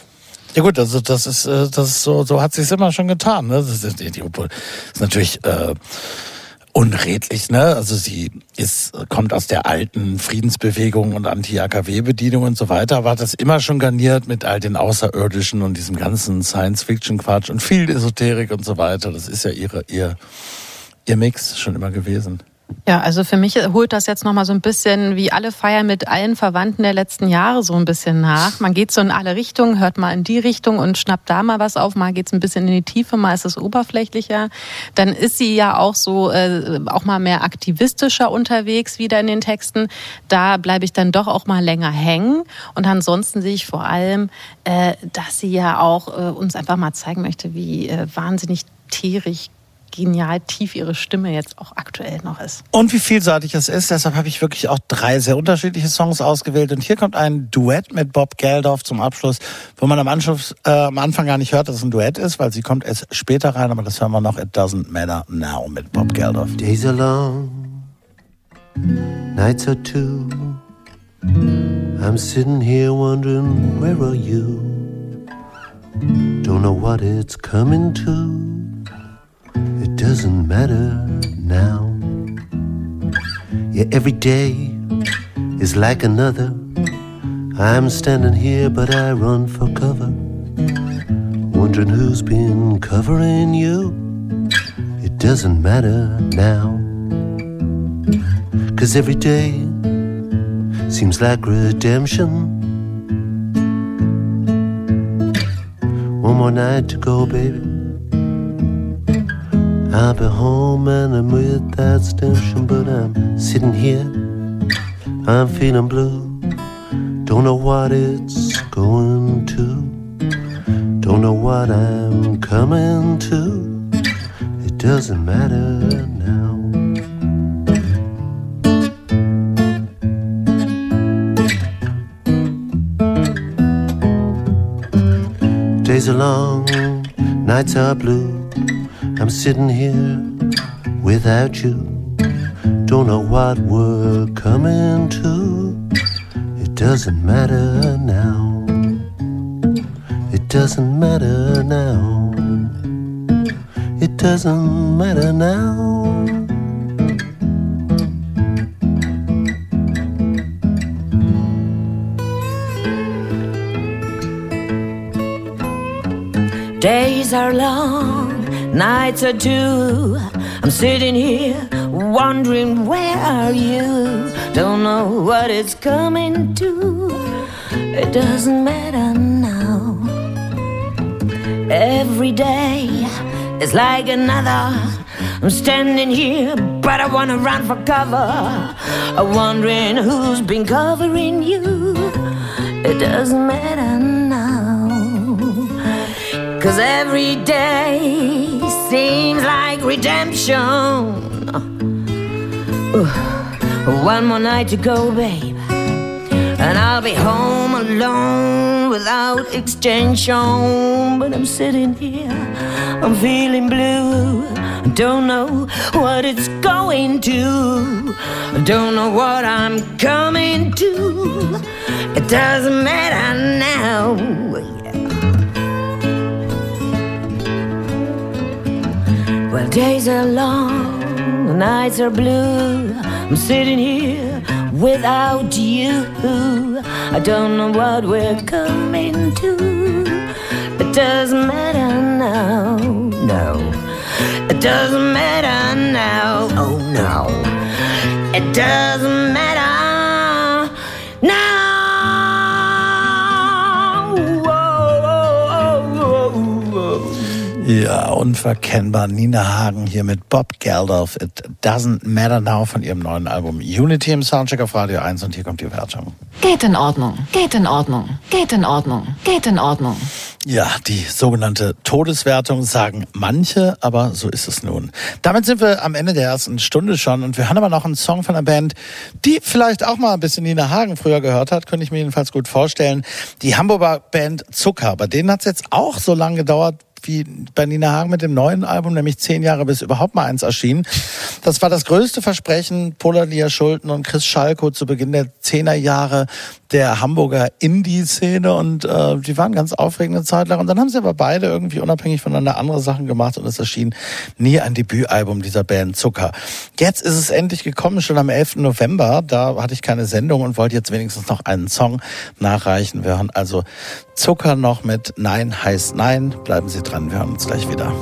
Ja gut, also das ist, äh, das ist so, so hat sich's immer schon getan. Ne? Das ist, die, ist natürlich äh, unredlich, ne? Also sie ist, kommt aus der alten Friedensbewegung und Anti-AKW-Bedienung und so weiter, war das immer schon garniert mit all den Außerirdischen und diesem ganzen Science-Fiction-Quatsch und viel Esoterik und so weiter. Das ist ja ihre, ihr, ihr Mix schon immer gewesen. Ja, also für mich holt das jetzt nochmal so ein bisschen wie alle Feiern mit allen Verwandten der letzten Jahre so ein bisschen nach. Man geht so in alle Richtungen, hört mal in die Richtung und schnappt da mal was auf. Mal geht's ein bisschen in die Tiefe, mal ist es oberflächlicher. Dann ist sie ja auch so äh, auch mal mehr aktivistischer unterwegs wieder in den Texten. Da bleibe ich dann doch auch mal länger hängen. Und ansonsten sehe ich vor allem, äh, dass sie ja auch äh, uns einfach mal zeigen möchte, wie äh, wahnsinnig tierig genial tief ihre Stimme jetzt auch aktuell noch ist. Und wie vielseitig es ist, deshalb habe ich wirklich auch drei sehr unterschiedliche Songs ausgewählt. Und hier kommt ein Duett mit Bob Geldof zum Abschluss, wo man am, Anschluss, äh, am Anfang gar nicht hört, dass es ein Duett ist, weil sie kommt erst später rein, aber das hören wir noch It Doesn't Matter Now mit Bob Geldof. Days are long, nights are too. I'm sitting here wondering, where are you? Don't know what it's coming to. It doesn't matter now. Yeah, every day is like another. I'm standing here, but I run for cover. Wondering who's been covering you. It doesn't matter now. Cause every day seems like redemption. One more night to go, baby. I'll be home and I'm with that station, but I'm sitting here. I'm feeling blue. Don't know what it's going to. Don't know what I'm coming to. It doesn't matter now. Days are long, nights are blue. I'm sitting here without you. Don't know what we're coming to. It doesn't matter now. It doesn't matter now. It doesn't matter now. Days are long, nights are too. I'm sitting here wondering where are you? Don't know what it's coming to. It doesn't matter now. Every day is like another. I'm standing here, but I wanna run for cover. I'm wondering who's been covering you. It doesn't matter. Cause every day seems like redemption. Ooh, one more night to go, babe. And I'll be home alone without extension. But I'm sitting here, I'm feeling blue. I don't know what it's going to. I don't know what I'm coming to. It doesn't matter now. Well, days are long, the nights are blue. I'm sitting here without you. I don't know what we're coming to. It doesn't matter now, no. It doesn't matter now, oh no. It doesn't Ja, unverkennbar. Nina Hagen hier mit Bob Geldof. It Doesn't Matter Now von ihrem neuen Album Unity im Soundcheck auf Radio 1 und hier kommt die Wertung. Geht in Ordnung, geht in Ordnung, geht in Ordnung, geht in Ordnung. Ja, die sogenannte Todeswertung sagen manche, aber so ist es nun. Damit sind wir am Ende der ersten Stunde schon und wir hören aber noch einen Song von einer Band, die vielleicht auch mal ein bisschen Nina Hagen früher gehört hat, könnte ich mir jedenfalls gut vorstellen. Die Hamburger Band Zucker. Bei denen hat es jetzt auch so lange gedauert, wie bei Nina Hagen mit dem neuen Album, nämlich zehn Jahre bis überhaupt mal eins erschien. Das war das größte Versprechen Polalia Schulten und Chris Schalko zu Beginn der Zehnerjahre der Hamburger Indie-Szene und äh, die waren ganz aufregende Zeit lang. Und dann haben sie aber beide irgendwie unabhängig voneinander andere Sachen gemacht und es erschien nie ein Debütalbum dieser Band Zucker. Jetzt ist es endlich gekommen, schon am 11. November. Da hatte ich keine Sendung und wollte jetzt wenigstens noch einen Song nachreichen. Wir hören also Zucker noch mit Nein heißt Nein. Bleiben Sie dran, wir hören uns gleich wieder.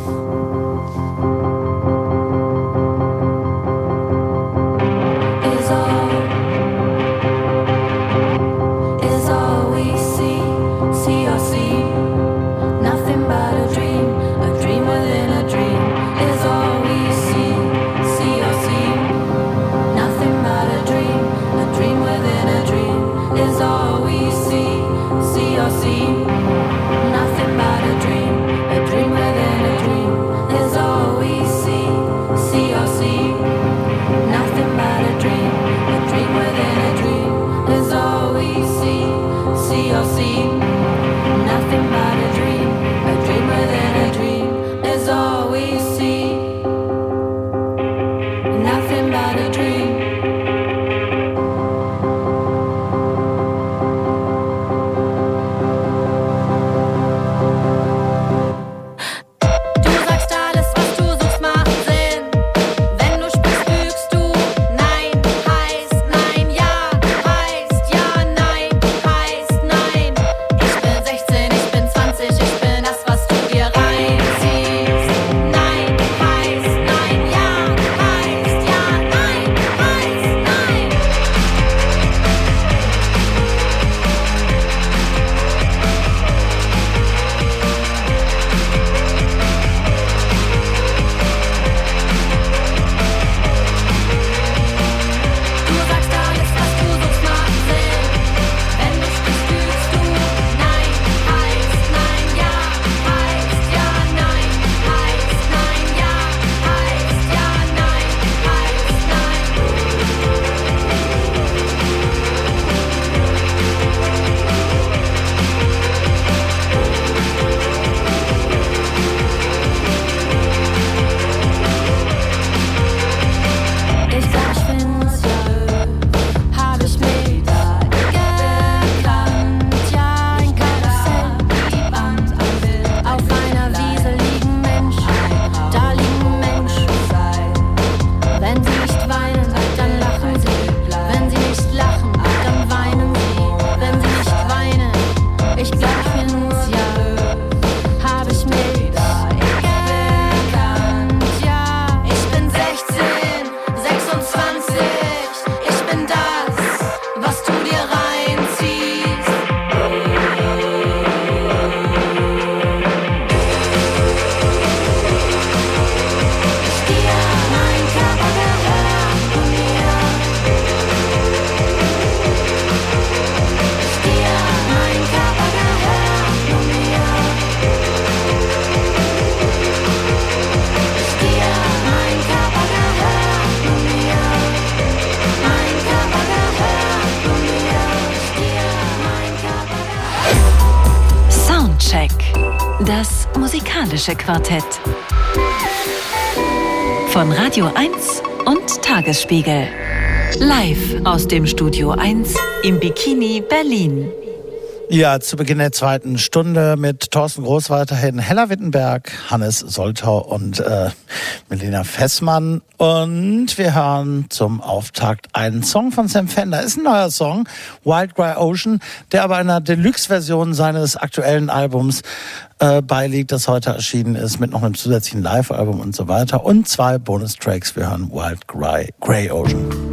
Musikalische Quartett. Von Radio 1 und Tagesspiegel. Live aus dem Studio 1 im Bikini Berlin. Ja, zu Beginn der zweiten Stunde mit Thorsten Groß weiterhin, Hella Wittenberg, Hannes Soltau und äh, Melina Fessmann. Und wir hören zum Auftakt einen Song von Sam Fender. Ist ein neuer Song, Wild Grey Ocean, der aber einer Deluxe-Version seines aktuellen Albums äh, beiliegt, das heute erschienen ist, mit noch einem zusätzlichen Live-Album und so weiter. Und zwei Bonustracks. Wir hören Wild Grey, Grey Ocean.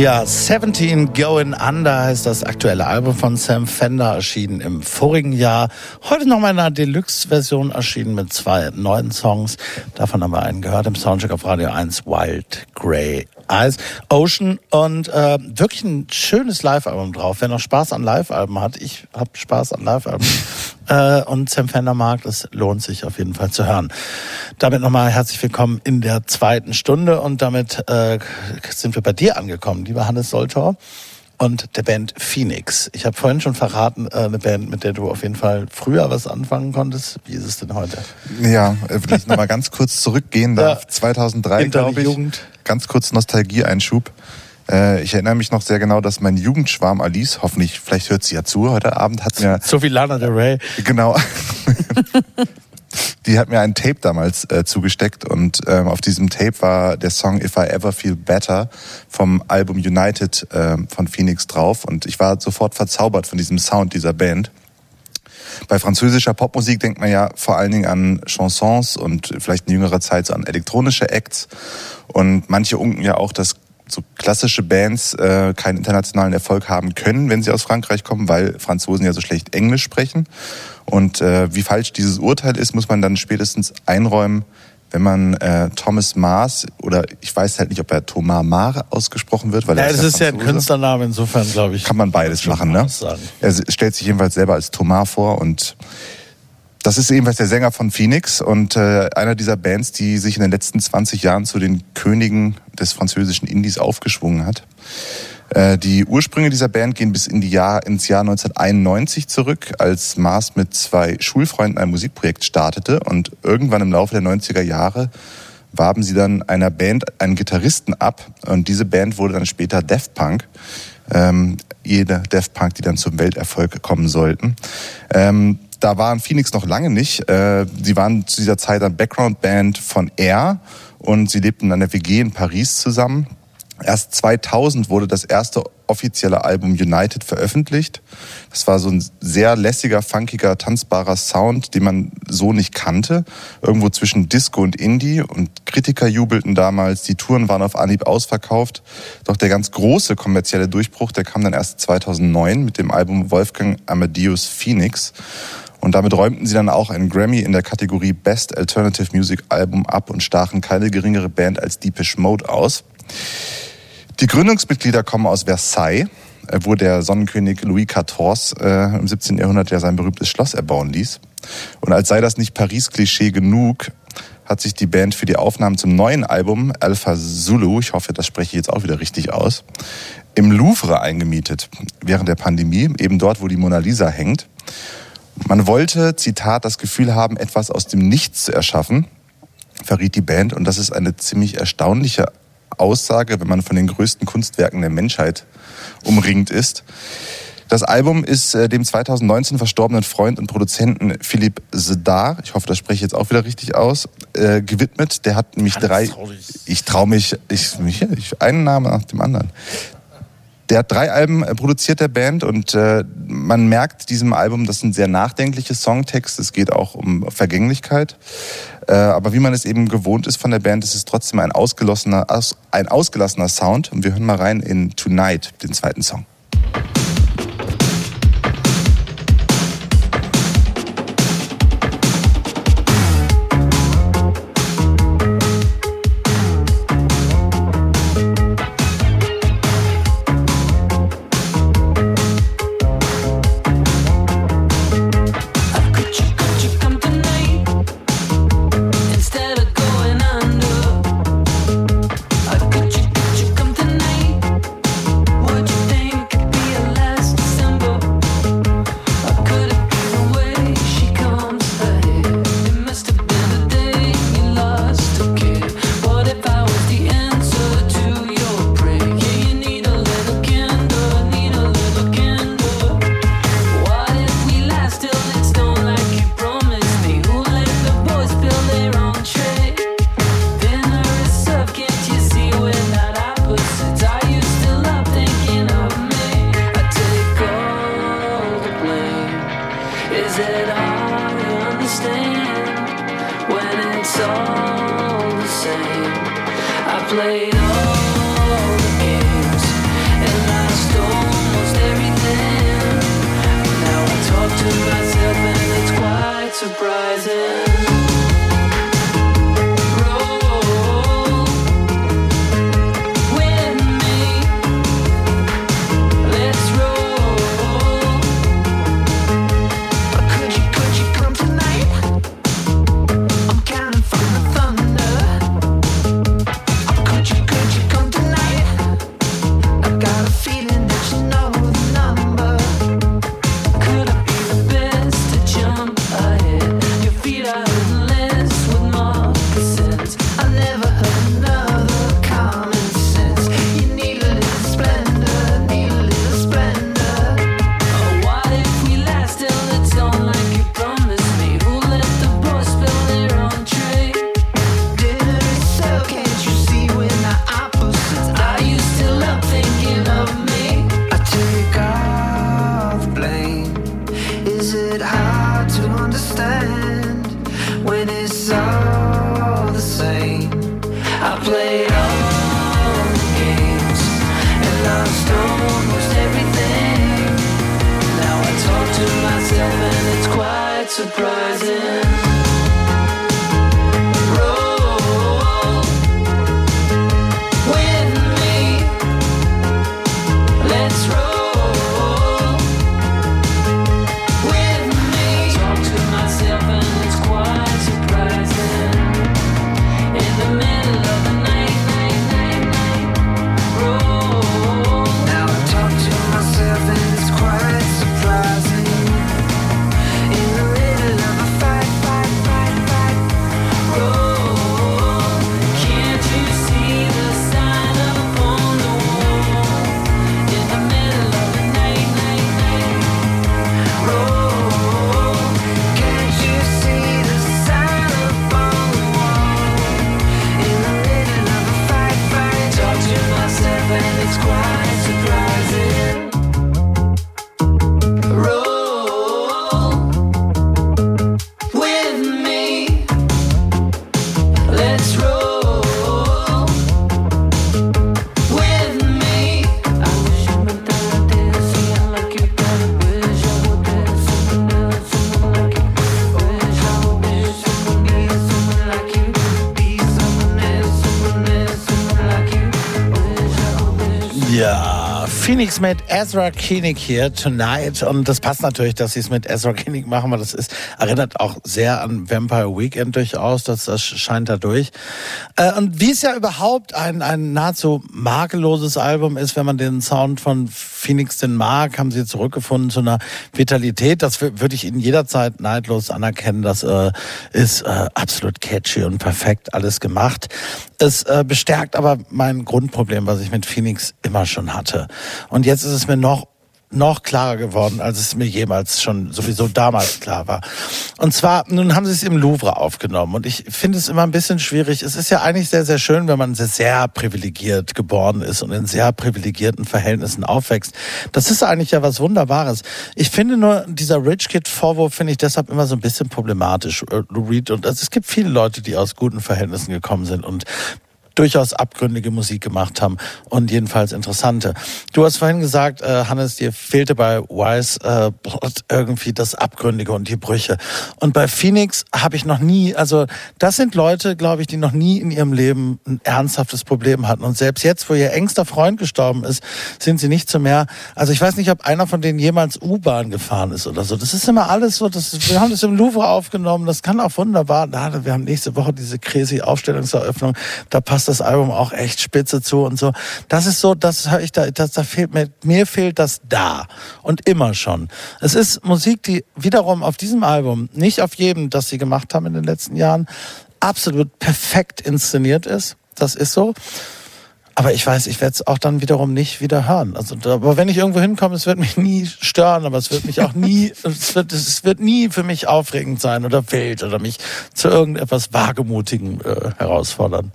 Ja, 17 Going Under heißt das aktuelle Album von Sam Fender, erschienen im vorigen Jahr. Heute nochmal in einer Deluxe-Version erschienen mit zwei neuen Songs. Davon haben wir einen gehört im Soundcheck auf Radio 1, Wild Grey Eyes, Ocean und äh, wirklich ein schönes Live-Album drauf. Wer noch Spaß an Live-Alben hat, ich habe Spaß an Live-Alben äh, und Sam Fender mag, das lohnt sich auf jeden Fall zu hören. Damit nochmal herzlich willkommen in der zweiten Stunde und damit äh, sind wir bei dir angekommen, lieber Hannes Soltor und der Band Phoenix. Ich habe vorhin schon verraten, äh, eine Band, mit der du auf jeden Fall früher was anfangen konntest. Wie ist es denn heute? Ja, äh, wenn ich nochmal ganz kurz zurückgehen darf. Ja. 2003, Hinter die glaube ich. Jugend. Ganz kurz Nostalgie-Einschub. Äh, Ich erinnere mich noch sehr genau, dass mein Jugendschwarm Alice, hoffentlich, vielleicht hört sie ja zu heute Abend, hat mir So wie Lana Del Rey. Genau. Die hat mir ein Tape damals äh, zugesteckt und ähm, auf diesem Tape war der Song If I Ever Feel Better vom Album United ähm, von Phoenix drauf und ich war sofort verzaubert von diesem Sound dieser Band. Bei französischer Popmusik denkt man ja vor allen Dingen an Chansons und vielleicht in jüngerer Zeit so an elektronische Acts. Und manche unken ja auch, dass so klassische Bands äh, keinen internationalen Erfolg haben können, wenn sie aus Frankreich kommen, weil Franzosen ja so schlecht Englisch sprechen. Und äh, wie falsch dieses Urteil ist, muss man dann spätestens einräumen, wenn man äh, Thomas Mars oder ich weiß halt nicht, ob er Thomas Mar ausgesprochen wird, weil Ja, er das ist ja ein. Künstlername, insofern glaube ich. Kann man beides machen, ne? sagen. Er stellt sich jedenfalls selber als Thomas vor und das ist ebenfalls der Sänger von Phoenix und äh, einer dieser Bands, die sich in den letzten 20 Jahren zu den Königen des französischen Indies aufgeschwungen hat. Äh, die Ursprünge dieser Band gehen bis in die Jahr, ins Jahr 1991 zurück, als Mars mit zwei Schulfreunden ein Musikprojekt startete und irgendwann im Laufe der 90er Jahre warben sie dann einer Band einen Gitarristen ab und diese Band wurde dann später Daft Punk. Ähm, jede Daft Punk, die dann zum Welterfolg kommen sollten. Ähm, da waren Phoenix noch lange nicht. Äh, sie waren zu dieser Zeit ein Background-Band von Air und sie lebten an der WG in Paris zusammen. Erst 2000 wurde das erste offizielle Album United veröffentlicht. Das war so ein sehr lässiger, funkiger, tanzbarer Sound, den man so nicht kannte. Irgendwo zwischen Disco und Indie. Und Kritiker jubelten damals. Die Touren waren auf Anhieb ausverkauft. Doch der ganz große kommerzielle Durchbruch, der kam dann erst 2009 mit dem Album Wolfgang Amadeus Phoenix. Und damit räumten sie dann auch einen Grammy in der Kategorie Best Alternative Music Album ab und stachen keine geringere Band als Deepish Mode aus. Die Gründungsmitglieder kommen aus Versailles, äh, wo der Sonnenkönig Louis XIV äh, im 17. Jahrhundert ja sein berühmtes Schloss erbauen ließ. Und als sei das nicht Paris-Klischee genug, hat sich die Band für die Aufnahmen zum neuen Album Alpha Zulu, ich hoffe, das spreche ich jetzt auch wieder richtig aus, im Louvre eingemietet, während der Pandemie, eben dort, wo die Mona Lisa hängt. Man wollte, Zitat, das Gefühl haben, etwas aus dem Nichts zu erschaffen, verriet die Band. Und das ist eine ziemlich erstaunliche Aussage, wenn man von den größten Kunstwerken der Menschheit umringt ist. Das Album ist äh, dem 2019 verstorbenen Freund und Produzenten Philipp Sedar, ich hoffe, das spreche ich jetzt auch wieder richtig aus, äh, gewidmet. Der hat nämlich Ganz drei. traurig. Ich traue mich, ich, mich, ich, einen Namen nach dem anderen. Der hat drei Alben äh, produziert, der Band, und äh, man merkt diesem Album, das sind sehr nachdenkliche Songtexte. Es geht auch um Vergänglichkeit. Äh, aber wie man es eben gewohnt ist von der Band, ist es trotzdem ein ausgelassener, aus, ein ausgelassener Sound. Und wir hören mal rein in Tonight, den zweiten Song. Phoenix mit Ezra Koenig hier tonight und das passt natürlich, dass sie es mit Ezra Koenig machen, weil das ist erinnert auch sehr an Vampire Weekend durchaus, das, das scheint da. Äh, und wie es ja überhaupt ein, ein nahezu makelloses Album ist, wenn man den Sound von Phoenix denn mag, haben sie zurückgefunden zu einer Vitalität, das wür- würde ich ihnen jederzeit neidlos anerkennen, das äh, ist äh, absolut catchy und perfekt alles gemacht. Es äh, bestärkt aber mein Grundproblem, was ich mit Phoenix immer schon hatte. Und jetzt ist es mir noch noch klarer geworden, als es mir jemals schon sowieso damals klar war. Und zwar, nun haben sie es im Louvre aufgenommen und ich finde es immer ein bisschen schwierig. Es ist ja eigentlich sehr, sehr schön, wenn man sehr, sehr privilegiert geboren ist und in sehr privilegierten Verhältnissen aufwächst. Das ist eigentlich ja was Wunderbares. Ich finde nur, dieser Rich Kid Vorwurf finde ich deshalb immer so ein bisschen problematisch. Äh, Lou Reed und also es gibt viele Leute, die aus guten Verhältnissen gekommen sind und durchaus abgründige Musik gemacht haben und jedenfalls interessante. Du hast vorhin gesagt, äh, Hannes, dir fehlte bei Wise äh, irgendwie das Abgründige und die Brüche. Und bei Phoenix habe ich noch nie, also das sind Leute, glaube ich, die noch nie in ihrem Leben ein ernsthaftes Problem hatten. Und selbst jetzt, wo ihr engster Freund gestorben ist, sind sie nicht so mehr. Also ich weiß nicht, ob einer von denen jemals U-Bahn gefahren ist oder so. Das ist immer alles so, das, wir haben das im Louvre aufgenommen, das kann auch wunderbar. Da, wir haben nächste Woche diese crazy Aufstellungseröffnung, da passt das Album auch echt spitze zu und so. Das ist so, das höre ich da, das, da fehlt mir, mir fehlt das da und immer schon. Es ist Musik, die wiederum auf diesem Album, nicht auf jedem, das sie gemacht haben in den letzten Jahren, absolut perfekt inszeniert ist. Das ist so. Aber ich weiß, ich werde es auch dann wiederum nicht wieder hören. Also, aber wenn ich irgendwo hinkomme, es wird mich nie stören, aber es wird mich auch nie, es wird, es wird nie für mich aufregend sein oder wild oder mich zu irgendetwas Wagemutigen äh, herausfordern.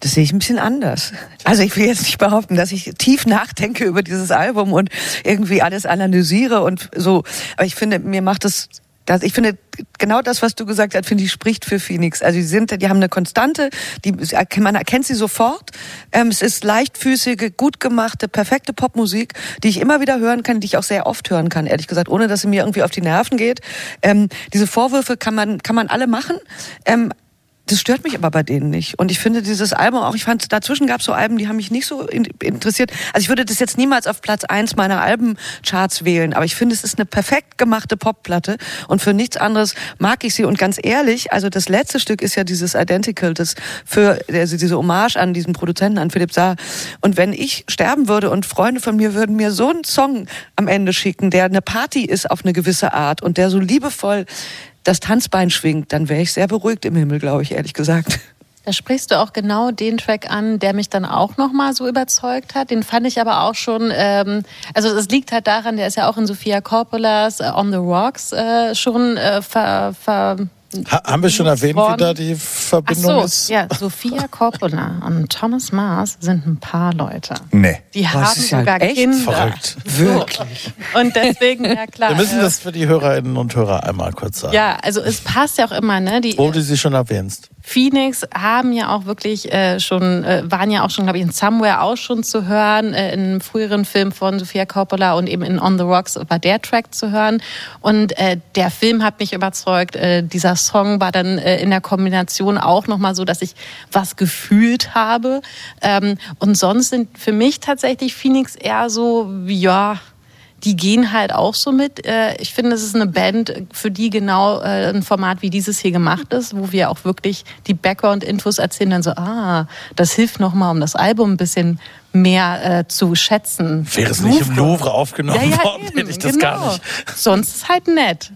Das sehe ich ein bisschen anders. Also ich will jetzt nicht behaupten, dass ich tief nachdenke über dieses Album und irgendwie alles analysiere und so. Aber ich finde, mir macht es das, ich finde, genau das, was du gesagt hast, finde ich, spricht für Phoenix. Also, die sind, die haben eine Konstante, die, man erkennt sie sofort. Ähm, es ist leichtfüßige, gut gemachte, perfekte Popmusik, die ich immer wieder hören kann, die ich auch sehr oft hören kann, ehrlich gesagt, ohne dass sie mir irgendwie auf die Nerven geht. Ähm, diese Vorwürfe kann man, kann man alle machen. Ähm, das stört mich aber bei denen nicht. Und ich finde dieses Album auch, ich fand, dazwischen gab es so Alben, die haben mich nicht so in, interessiert. Also ich würde das jetzt niemals auf Platz eins meiner Albencharts wählen, aber ich finde, es ist eine perfekt gemachte Popplatte und für nichts anderes mag ich sie. Und ganz ehrlich, also das letzte Stück ist ja dieses Identical, das für also diese Hommage an diesen Produzenten, an Philipp Saar. Und wenn ich sterben würde und Freunde von mir würden mir so einen Song am Ende schicken, der eine Party ist auf eine gewisse Art und der so liebevoll das Tanzbein schwingt, dann wäre ich sehr beruhigt im Himmel, glaube ich, ehrlich gesagt. Da sprichst du auch genau den Track an, der mich dann auch nochmal so überzeugt hat. Den fand ich aber auch schon, ähm, also es liegt halt daran, der ist ja auch in Sophia Coppolas äh, On the Rocks äh, schon äh, ver, ver, Ha, haben wir schon erwähnt, wie worden. da die Ach Verbindung so, ist? ja, Sophia Coppola und Thomas Mars sind ein paar Leute. Nee. Die Boah, haben sogar echt Kinder. verrückt. Wirklich. Und deswegen, ja klar. Wir müssen das für die Hörerinnen und Hörer einmal kurz sagen. ja, also es passt ja auch immer, ne? Die, Wo du sie schon erwähnst. Phoenix haben ja auch wirklich äh, schon, äh, waren ja auch schon, glaube ich, in Somewhere auch schon zu hören, äh, in einem früheren Film von Sophia Coppola und eben in On the Rocks war der Track zu hören. Und äh, der Film hat mich überzeugt. Äh, dieser Song war dann äh, in der Kombination auch nochmal so, dass ich was gefühlt habe. Ähm, und sonst sind für mich tatsächlich Phoenix eher so, ja, die gehen halt auch so mit. Äh, Ich finde, es ist eine Band, für die genau äh, ein Format wie dieses hier gemacht ist, wo wir auch wirklich die Background-Infos erzählen, dann so, ah, das hilft nochmal, um das Album ein bisschen mehr äh, zu schätzen. Wäre es nicht im Louvre aufgenommen ja, ja, worden, eben, hätte ich das genau. gar nicht. Sonst ist halt nett.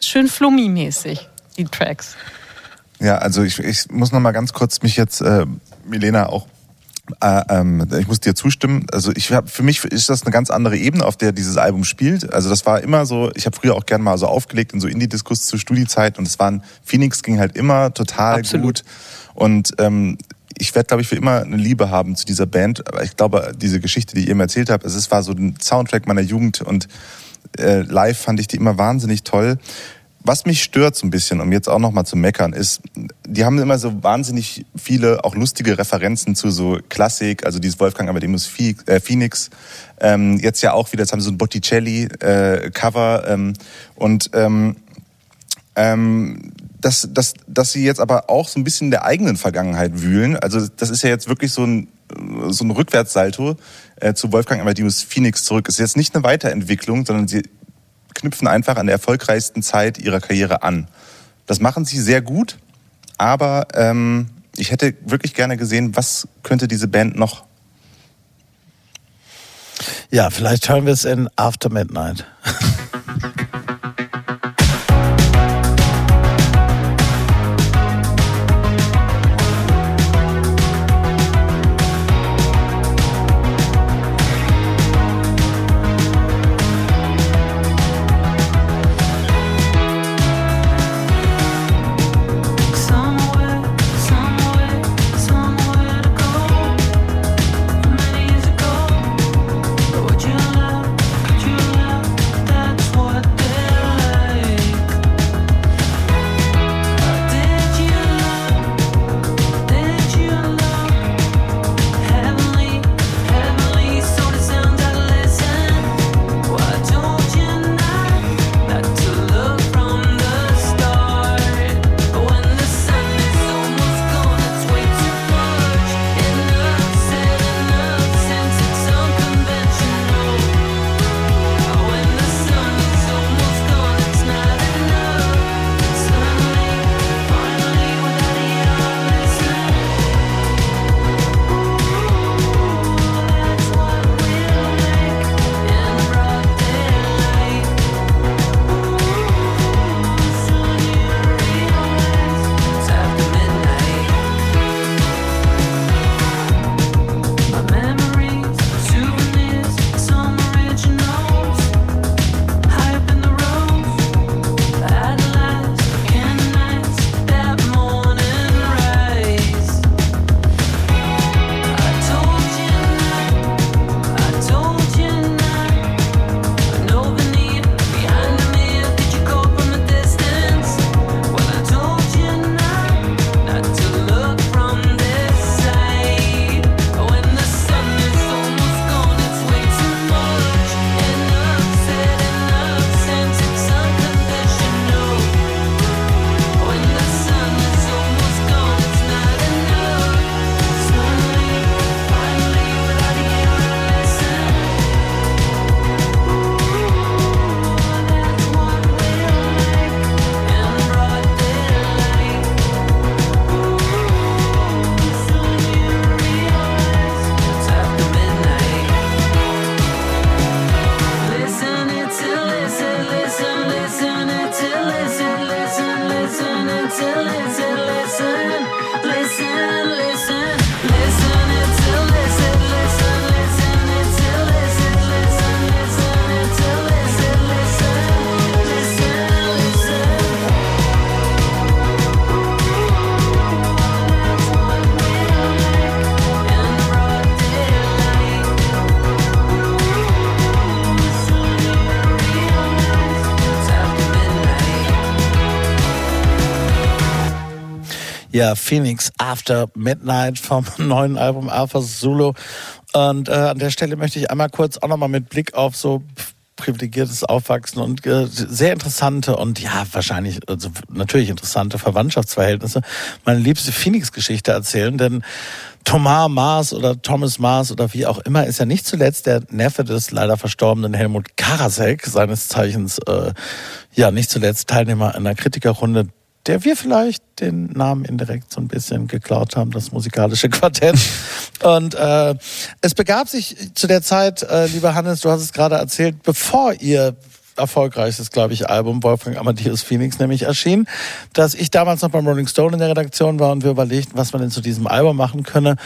Schön Flummi-mäßig, die Tracks. Ja, also ich, ich muss noch mal ganz kurz mich jetzt, äh, Milena, auch äh, ähm, ich muss dir zustimmen. Also ich hab, für mich ist das eine ganz andere Ebene, auf der dieses Album spielt. Also das war immer so. Ich habe früher auch gern mal so aufgelegt in so Indie-Diskus zur Studiezeit und es waren Phoenix ging halt immer total Absolut. gut und ähm, ich werde, glaube ich, für immer eine Liebe haben zu dieser Band. Aber ich glaube, diese Geschichte, die ihr mir erzählt habt, es war so ein Soundtrack meiner Jugend und äh, live fand ich die immer wahnsinnig toll. Was mich stört so ein bisschen, um jetzt auch nochmal zu meckern, ist, die haben immer so wahnsinnig viele auch lustige Referenzen zu so Klassik, also dieses Wolfgang Amadeus äh, Phoenix. Ähm, jetzt ja auch wieder, jetzt haben sie so ein Botticelli-Cover ähm, und ähm, ähm, dass, dass, dass sie jetzt aber auch so ein bisschen in der eigenen Vergangenheit wühlen. Also das ist ja jetzt wirklich so ein so ein Rückwärtssalto äh, zu Wolfgang Amadeus Phoenix zurück. Ist jetzt nicht eine Weiterentwicklung, sondern sie knüpfen einfach an der erfolgreichsten Zeit ihrer Karriere an. Das machen sie sehr gut, aber ähm, ich hätte wirklich gerne gesehen, was könnte diese Band noch. Ja, vielleicht hören wir es in After Midnight. Ja, Phoenix After Midnight vom neuen Album Alpha Zulu. Und äh, an der Stelle möchte ich einmal kurz auch nochmal mit Blick auf so privilegiertes Aufwachsen und äh, sehr interessante und ja, wahrscheinlich, also natürlich interessante Verwandtschaftsverhältnisse, meine liebste Phoenix-Geschichte erzählen, denn Thomas Mars oder Thomas Mars oder wie auch immer ist ja nicht zuletzt der Neffe des leider verstorbenen Helmut Karasek, seines Zeichens, äh, ja, nicht zuletzt Teilnehmer einer Kritikerrunde der wir vielleicht den Namen indirekt so ein bisschen geklaut haben, das musikalische Quartett. Und äh, es begab sich zu der Zeit, äh, lieber Hannes, du hast es gerade erzählt, bevor ihr erfolgreichstes, glaube ich, Album Wolfgang Amadeus Phoenix nämlich erschien, dass ich damals noch beim Rolling Stone in der Redaktion war und wir überlegten, was man denn zu diesem Album machen könne.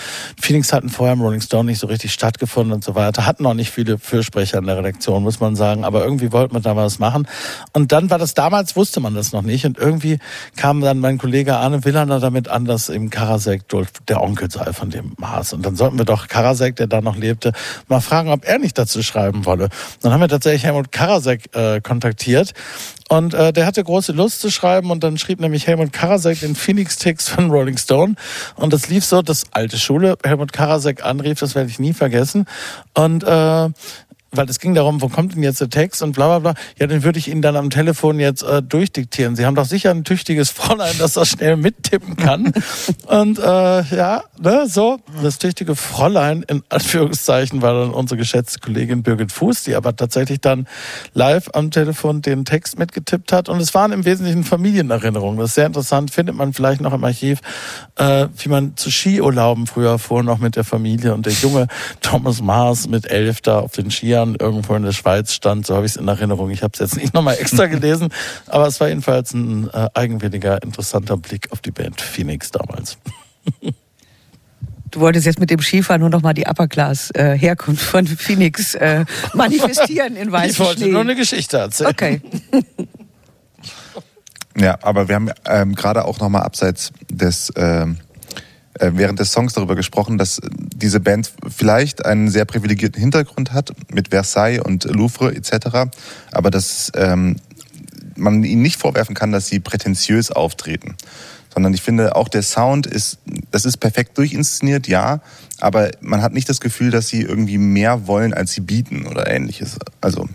Phoenix hatten vorher im Rolling Stone nicht so richtig stattgefunden und so weiter, hatten auch nicht viele Fürsprecher in der Redaktion, muss man sagen, aber irgendwie wollten wir da was machen. Und dann war das damals, wusste man das noch nicht und irgendwie kam dann mein Kollege Arne Willander damit an, dass eben Karasek der Onkel sei von dem Mars. Und dann sollten wir doch Karasek, der da noch lebte, mal fragen, ob er nicht dazu schreiben wolle. Dann haben wir tatsächlich Helmut Karasek äh, kontaktiert. Und äh, der hatte große Lust zu schreiben und dann schrieb nämlich Helmut Karasek den Phoenix-Text von Rolling Stone. Und das lief so, dass alte Schule Helmut Karasek anrief, das werde ich nie vergessen. Und äh, weil es ging darum, wo kommt denn jetzt der Text und bla bla bla. Ja, den würde ich Ihnen dann am Telefon jetzt äh, durchdiktieren. Sie haben doch sicher ein tüchtiges Fräulein, das das schnell mittippen kann. und äh, ja, ne, so, das tüchtige Fräulein in Anführungszeichen war dann unsere geschätzte Kollegin Birgit Fuß, die aber tatsächlich dann live am Telefon den Text mitgetippt hat. Und es waren im Wesentlichen Familienerinnerungen. Das ist sehr interessant, findet man vielleicht noch im Archiv, äh, wie man zu Skiurlauben früher fuhr, noch mit der Familie und der junge Thomas Mars mit elf da auf den Skiern irgendwo in der Schweiz stand. So habe ich es in Erinnerung. Ich habe es jetzt nicht nochmal extra gelesen, aber es war jedenfalls ein äh, eigenwilliger, interessanter Blick auf die Band Phoenix damals. Du wolltest jetzt mit dem Skifahren nur noch mal die Upper Class äh, Herkunft von Phoenix äh, manifestieren in weißem Ich wollte Schnee. nur eine Geschichte erzählen. Okay. Ja, aber wir haben ähm, gerade auch nochmal abseits des, ähm, äh, während des Songs darüber gesprochen, dass diese Band vielleicht einen sehr privilegierten Hintergrund hat mit Versailles und Louvre etc., aber dass ähm, man ihnen nicht vorwerfen kann, dass sie prätentiös auftreten. Sondern ich finde, auch der Sound ist, das ist perfekt durchinszeniert, ja, aber man hat nicht das Gefühl, dass sie irgendwie mehr wollen, als sie bieten oder ähnliches. Also,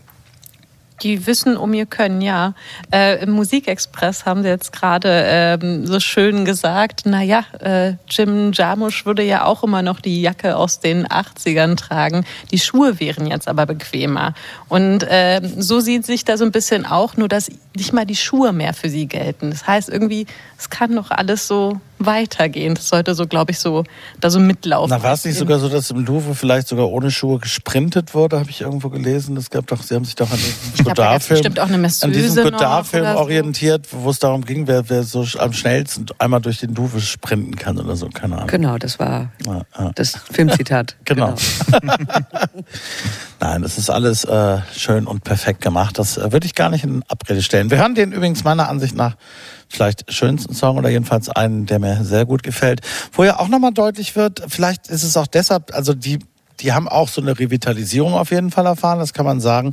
Die wissen um ihr Können, ja. Äh, Im Musikexpress haben sie jetzt gerade ähm, so schön gesagt, naja, äh, Jim Jarmusch würde ja auch immer noch die Jacke aus den 80ern tragen. Die Schuhe wären jetzt aber bequemer. Und ähm, so sieht sich da so ein bisschen auch, nur dass nicht mal die Schuhe mehr für sie gelten. Das heißt irgendwie, es kann doch alles so weitergehen. Das sollte so, glaube ich, so da so mitlaufen. Na, war es nicht sogar so, dass im Louvre vielleicht sogar ohne Schuhe gesprintet wurde, habe ich irgendwo gelesen. Es gab doch, sie haben sich doch an diesem Godard-Film, an diesem Godard-Film so. orientiert, wo es darum ging, wer, wer so am schnellsten einmal durch den Louvre sprinten kann oder so, keine Ahnung. Genau, das war Ja, ja. das Filmzitat. Genau. Nein, das ist alles äh, schön und perfekt gemacht. Das äh, würde ich gar nicht in Abrede stellen. Wir hören den übrigens meiner Ansicht nach vielleicht schönsten Song oder jedenfalls einen, der mir sehr gut gefällt. Wo ja auch nochmal deutlich wird, vielleicht ist es auch deshalb, also die die haben auch so eine Revitalisierung auf jeden Fall erfahren, das kann man sagen.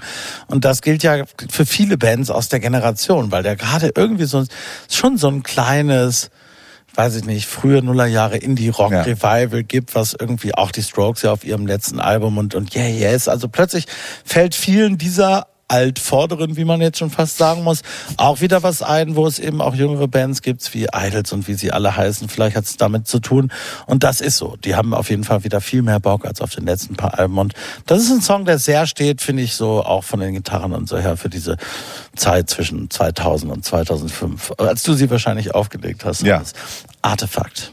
Und das gilt ja für viele Bands aus der Generation, weil der gerade irgendwie so schon so ein kleines, weiß ich nicht, frühe Nullerjahre Indie-Rock-Revival gibt, was irgendwie auch die Strokes ja auf ihrem letzten Album und, und Yeah Yes, also plötzlich fällt vielen dieser Altvorderen, wie man jetzt schon fast sagen muss, auch wieder was ein, wo es eben auch jüngere Bands gibt, wie Idols und wie sie alle heißen. Vielleicht hat es damit zu tun. Und das ist so. Die haben auf jeden Fall wieder viel mehr Bock als auf den letzten paar Alben. Und das ist ein Song, der sehr steht, finde ich, so auch von den Gitarren und so her für diese Zeit zwischen 2000 und 2005. Als du sie wahrscheinlich aufgelegt hast. Ja. Artefakt.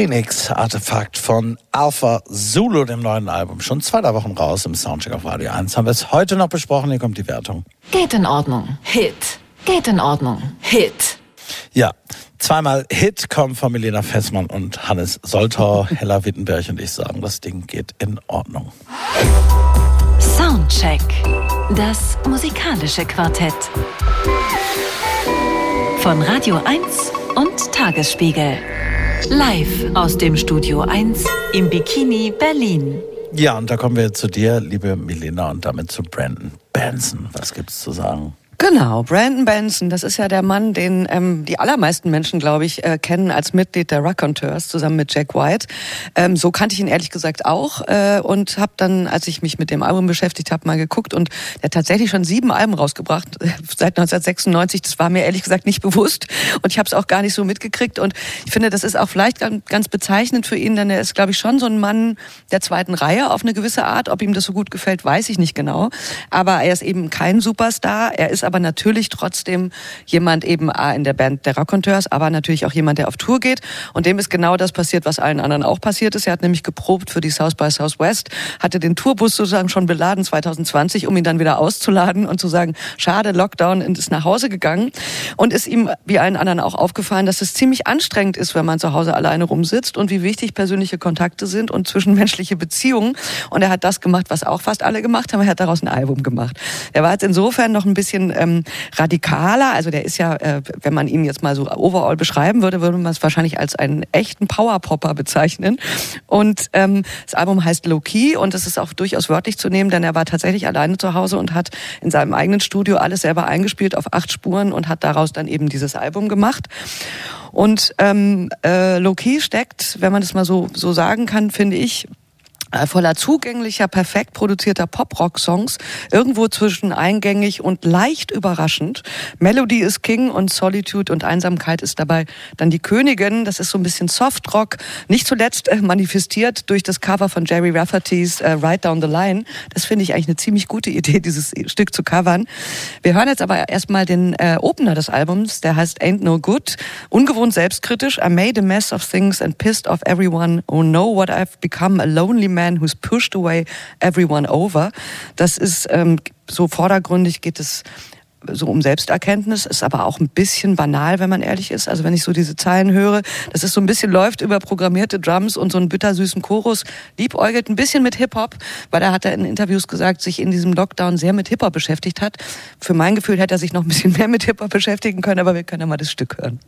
Phoenix Artefakt von Alpha Zulu, dem neuen Album. Schon zwei drei Wochen raus im Soundcheck auf Radio 1. Haben wir es heute noch besprochen. Hier kommt die Wertung. Geht in Ordnung. Hit. Geht in Ordnung. Hit. Ja, zweimal Hit kommen von Milena Fessmann und Hannes Soltau. Hella Wittenberg und ich sagen, das Ding geht in Ordnung. Soundcheck. Das musikalische Quartett. Von Radio 1 und Tagesspiegel. Live aus dem Studio 1 im Bikini Berlin. Ja, und da kommen wir zu dir, liebe Milena, und damit zu Brandon Benson. Was gibt's zu sagen? Genau, Brandon Benson, das ist ja der Mann, den ähm, die allermeisten Menschen, glaube ich, äh, kennen als Mitglied der Raconteurs zusammen mit Jack White. Ähm, so kannte ich ihn ehrlich gesagt auch äh, und habe dann, als ich mich mit dem Album beschäftigt habe, mal geguckt und der hat tatsächlich schon sieben Alben rausgebracht seit 1996. Das war mir ehrlich gesagt nicht bewusst und ich habe es auch gar nicht so mitgekriegt und ich finde, das ist auch vielleicht ganz, ganz bezeichnend für ihn, denn er ist, glaube ich, schon so ein Mann der zweiten Reihe auf eine gewisse Art. Ob ihm das so gut gefällt, weiß ich nicht genau. Aber er ist eben kein Superstar. Er ist aber natürlich trotzdem jemand eben A, in der Band der Raconteurs, aber natürlich auch jemand, der auf Tour geht. Und dem ist genau das passiert, was allen anderen auch passiert ist. Er hat nämlich geprobt für die South by Southwest, hatte den Tourbus sozusagen schon beladen 2020, um ihn dann wieder auszuladen und zu sagen, schade, Lockdown und ist nach Hause gegangen. Und ist ihm, wie allen anderen auch aufgefallen, dass es ziemlich anstrengend ist, wenn man zu Hause alleine rumsitzt und wie wichtig persönliche Kontakte sind und zwischenmenschliche Beziehungen. Und er hat das gemacht, was auch fast alle gemacht haben. Er hat daraus ein Album gemacht. Er war jetzt insofern noch ein bisschen ähm, radikaler. Also der ist ja, äh, wenn man ihn jetzt mal so overall beschreiben würde, würde man es wahrscheinlich als einen echten Powerpopper bezeichnen. Und ähm, das Album heißt Low Key und das ist auch durchaus wörtlich zu nehmen, denn er war tatsächlich alleine zu Hause und hat in seinem eigenen Studio alles selber eingespielt auf acht Spuren und hat daraus dann eben dieses Album gemacht. Und ähm, äh, Low Key steckt, wenn man das mal so, so sagen kann, finde ich, voller zugänglicher, perfekt produzierter Pop-Rock-Songs, irgendwo zwischen eingängig und leicht überraschend. Melody ist King und Solitude und Einsamkeit ist dabei dann die Königin. Das ist so ein bisschen Soft-Rock, nicht zuletzt äh, manifestiert durch das Cover von Jerry Rafferty's äh, Right Down the Line. Das finde ich eigentlich eine ziemlich gute Idee, dieses Stück zu covern. Wir hören jetzt aber erstmal den äh, Opener des Albums, der heißt Ain't No Good. Ungewohnt selbstkritisch. I made a mess of things and pissed off everyone. Oh no, what I've become a lonely man who's pushed away everyone over. Das ist ähm, so vordergründig geht es so um Selbsterkenntnis, ist aber auch ein bisschen banal, wenn man ehrlich ist. Also wenn ich so diese Zeilen höre, das ist so ein bisschen läuft über programmierte Drums und so einen bittersüßen Chorus, liebäugelt ein bisschen mit Hip-Hop, weil er hat er in Interviews gesagt, sich in diesem Lockdown sehr mit Hip-Hop beschäftigt hat. Für mein Gefühl hätte er sich noch ein bisschen mehr mit Hip-Hop beschäftigen können, aber wir können ja mal das Stück hören.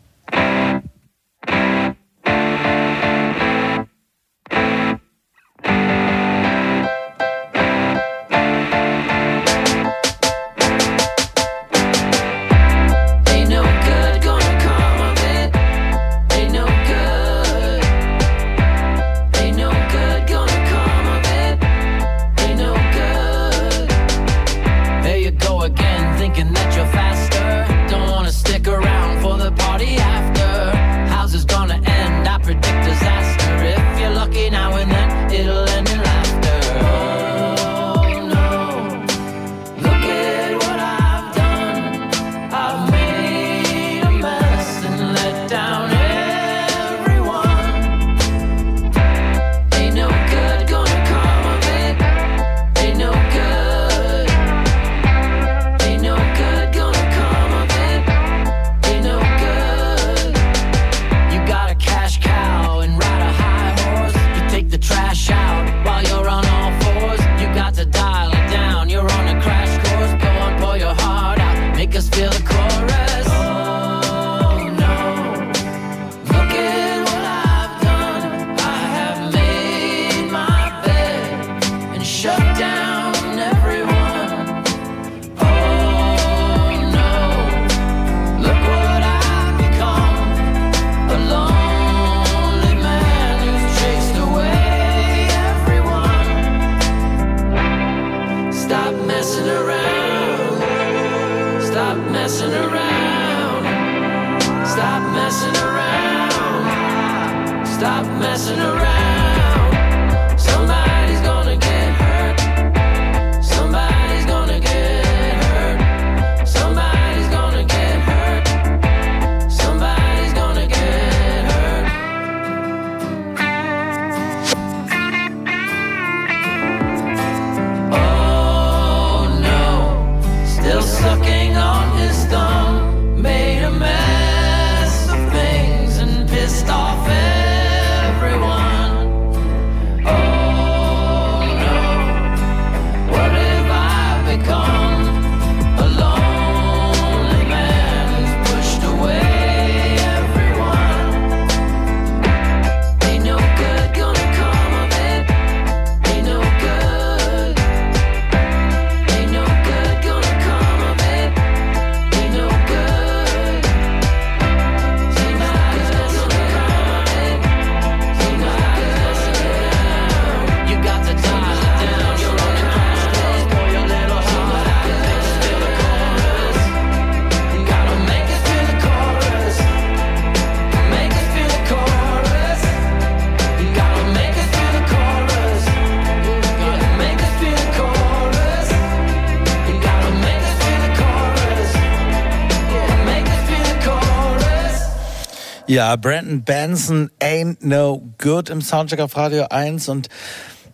Ja, Brandon Benson, Ain't No Good im Soundcheck auf Radio 1 und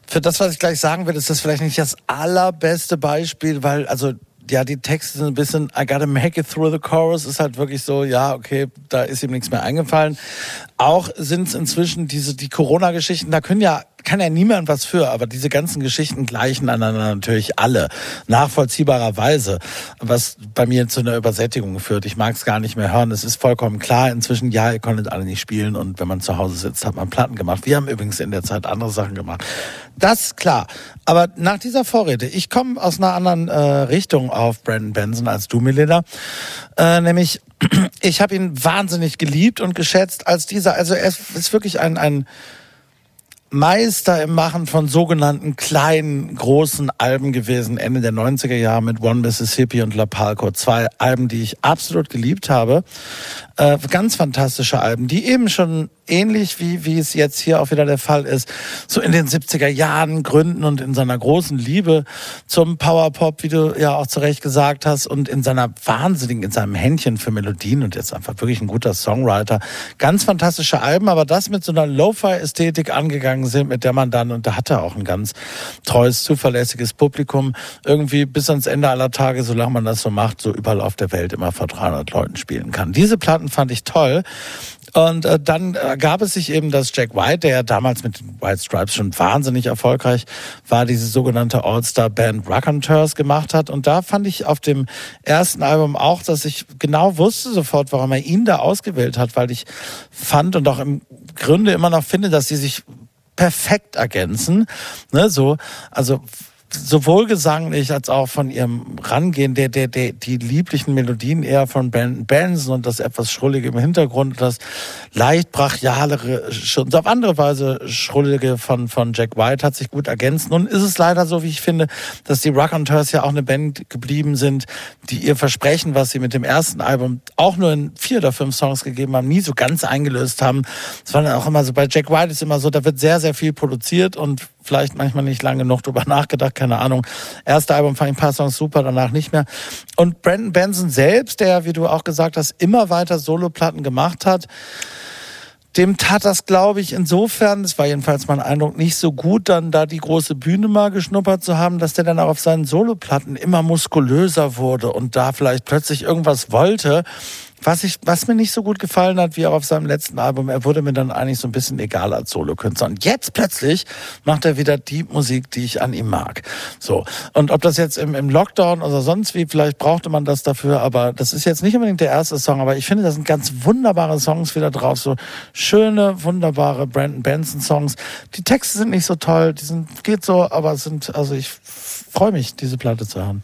für das, was ich gleich sagen will, ist das vielleicht nicht das allerbeste Beispiel, weil, also, ja, die Texte sind ein bisschen, I gotta make it through the chorus, ist halt wirklich so, ja, okay, da ist ihm nichts mehr eingefallen. Auch sind es inzwischen diese, die Corona-Geschichten, da können ja, kann ja niemand was für, aber diese ganzen Geschichten gleichen einander natürlich alle, nachvollziehbarerweise, was bei mir zu einer Übersättigung führt. Ich mag es gar nicht mehr hören. Es ist vollkommen klar, inzwischen, ja, ihr konntet alle nicht spielen und wenn man zu Hause sitzt, hat man Platten gemacht. Wir haben übrigens in der Zeit andere Sachen gemacht. Das klar. Aber nach dieser Vorrede, ich komme aus einer anderen äh, Richtung auf Brandon Benson als du, Melinda, äh, nämlich ich habe ihn wahnsinnig geliebt und geschätzt als dieser, also er ist wirklich ein, ein Meister im Machen von sogenannten kleinen, großen Alben gewesen, Ende der 90er Jahre mit One Mississippi und La Palco. Zwei Alben, die ich absolut geliebt habe. Äh, ganz fantastische Alben, die eben schon ähnlich wie, wie es jetzt hier auch wieder der Fall ist, so in den 70er Jahren gründen und in seiner großen Liebe zum Powerpop, wie du ja auch zu Recht gesagt hast, und in seiner wahnsinnigen, in seinem Händchen für Melodien und jetzt einfach wirklich ein guter Songwriter. Ganz fantastische Alben, aber das mit so einer Lo-Fi-Ästhetik angegangen sind, mit der man dann, und da hat er auch ein ganz treues, zuverlässiges Publikum, irgendwie bis ans Ende aller Tage, solange man das so macht, so überall auf der Welt immer vor 300 Leuten spielen kann. Diese Platten fand ich toll. Und äh, dann ergab es sich eben, dass Jack White, der ja damals mit den White Stripes schon wahnsinnig erfolgreich war, diese sogenannte All-Star-Band Raconteurs gemacht hat. Und da fand ich auf dem ersten Album auch, dass ich genau wusste sofort, warum er ihn da ausgewählt hat, weil ich fand und auch im Grunde immer noch finde, dass sie sich perfekt ergänzen. Ne, so, also sowohl gesanglich als auch von ihrem Rangehen, der, der, der, die lieblichen Melodien eher von Brandon Benson und das etwas Schrullige im Hintergrund, das leicht brachialere, schon auf andere Weise Schrullige von, von Jack White hat sich gut ergänzt. Nun ist es leider so, wie ich finde, dass die Raconteurs ja auch eine Band geblieben sind, die ihr Versprechen, was sie mit dem ersten Album auch nur in vier oder fünf Songs gegeben haben, nie so ganz eingelöst haben. Es war dann auch immer so, bei Jack White ist immer so, da wird sehr, sehr viel produziert und vielleicht manchmal nicht lange genug drüber nachgedacht, keine Ahnung. Erste Album fand ich ein paar Songs super, danach nicht mehr. Und Brandon Benson selbst, der, wie du auch gesagt hast, immer weiter Soloplatten gemacht hat, dem tat das, glaube ich, insofern, das war jedenfalls mein Eindruck, nicht so gut, dann da die große Bühne mal geschnuppert zu haben, dass der dann auch auf seinen Soloplatten immer muskulöser wurde und da vielleicht plötzlich irgendwas wollte. Was, ich, was mir nicht so gut gefallen hat, wie auch auf seinem letzten Album, er wurde mir dann eigentlich so ein bisschen egal als Solokünstler. Und jetzt plötzlich macht er wieder die Musik, die ich an ihm mag. So. Und ob das jetzt im, im Lockdown oder sonst wie, vielleicht brauchte man das dafür, aber das ist jetzt nicht unbedingt der erste Song, aber ich finde, da sind ganz wunderbare Songs wieder drauf. So schöne, wunderbare Brandon Benson Songs. Die Texte sind nicht so toll, die sind, geht so, aber sind, also ich freue mich, diese Platte zu hören.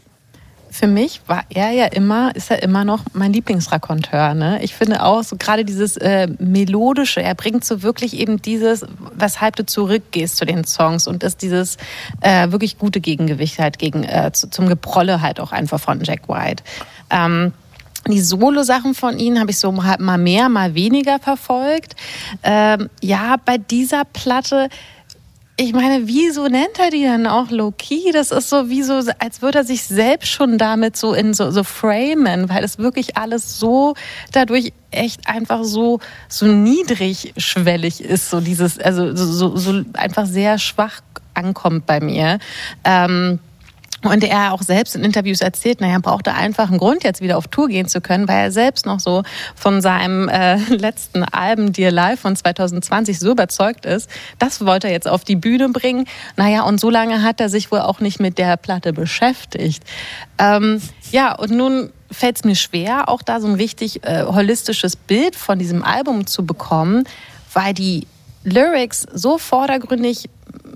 Für mich war er ja immer, ist er immer noch mein Lieblingsrakonteur. Ne? Ich finde auch so gerade dieses äh, melodische, er bringt so wirklich eben dieses, weshalb du zurückgehst zu den Songs und ist dieses äh, wirklich gute Gegengewicht halt gegen äh, zu, zum Geprolle halt auch einfach von Jack White. Ähm, die Solo-Sachen von ihnen habe ich so mal mehr, mal weniger verfolgt. Ähm, ja, bei dieser Platte ich meine, wieso nennt er die dann auch Low-Key? Das ist so wie so, als würde er sich selbst schon damit so in so, so framen, weil es wirklich alles so dadurch echt einfach so, so niedrigschwellig ist, so dieses, also so, so, so einfach sehr schwach ankommt bei mir. Ähm, und er auch selbst in Interviews erzählt, naja, er brauchte einfach einen Grund, jetzt wieder auf Tour gehen zu können, weil er selbst noch so von seinem äh, letzten Album Dear Life von 2020 so überzeugt ist. Das wollte er jetzt auf die Bühne bringen. Naja, und so lange hat er sich wohl auch nicht mit der Platte beschäftigt. Ähm, ja, und nun fällt es mir schwer, auch da so ein richtig äh, holistisches Bild von diesem Album zu bekommen, weil die Lyrics so vordergründig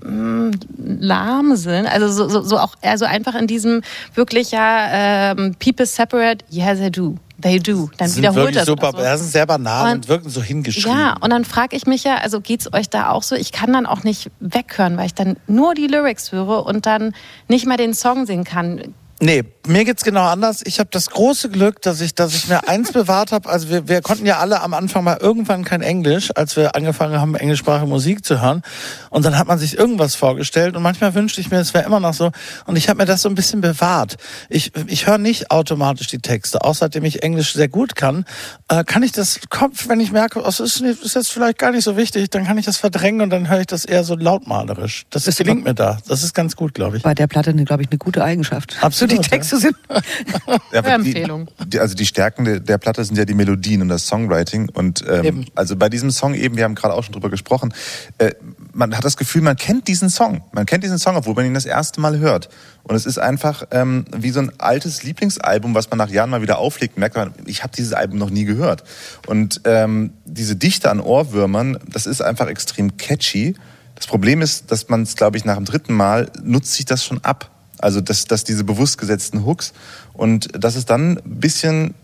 mh, lahm sind, also so, so, so auch also einfach in diesem wirklich ja ähm, people separate, yeah they do, they do, dann sind wiederholt das. super, also. das ist sehr banal und, Und- wirken so hingeschrieben. Ja, und dann frage ich mich ja, also geht's euch da auch so? Ich kann dann auch nicht weghören, weil ich dann nur die Lyrics höre und dann nicht mal den Song singen kann. Nee, mir geht's genau anders. Ich habe das große Glück, dass ich, dass ich mir eins bewahrt habe. Also wir, wir konnten ja alle am Anfang mal irgendwann kein Englisch, als wir angefangen haben, englischsprachige Musik zu hören. Und dann hat man sich irgendwas vorgestellt und manchmal wünschte ich mir, es wäre immer noch so. Und ich habe mir das so ein bisschen bewahrt. Ich, ich höre nicht automatisch die Texte. Außerdem ich Englisch sehr gut kann, äh, kann ich das Kopf, wenn ich merke, oh, das ist, nicht, ist jetzt vielleicht gar nicht so wichtig, dann kann ich das verdrängen und dann höre ich das eher so lautmalerisch. Das ist, gelingt mir da. Das ist ganz gut, glaube ich. Bei der Platte, glaube ich, eine gute Eigenschaft. Absolut, Die. Texte sind. Ja, Empfehlung. die, also die Stärken der, der Platte sind ja die Melodien und das Songwriting. Und ähm, also bei diesem Song eben, wir haben gerade auch schon drüber gesprochen, äh, man hat das Gefühl, man kennt diesen Song. Man kennt diesen Song, obwohl man ihn das erste Mal hört. Und es ist einfach ähm, wie so ein altes Lieblingsalbum, was man nach Jahren mal wieder auflegt. Merkt man, ich habe dieses Album noch nie gehört. Und ähm, diese Dichte an Ohrwürmern, das ist einfach extrem catchy. Das Problem ist, dass man es, glaube ich, nach dem dritten Mal nutzt sich das schon ab. Also dass, dass diese bewusst gesetzten Hooks und dass es dann ein bisschen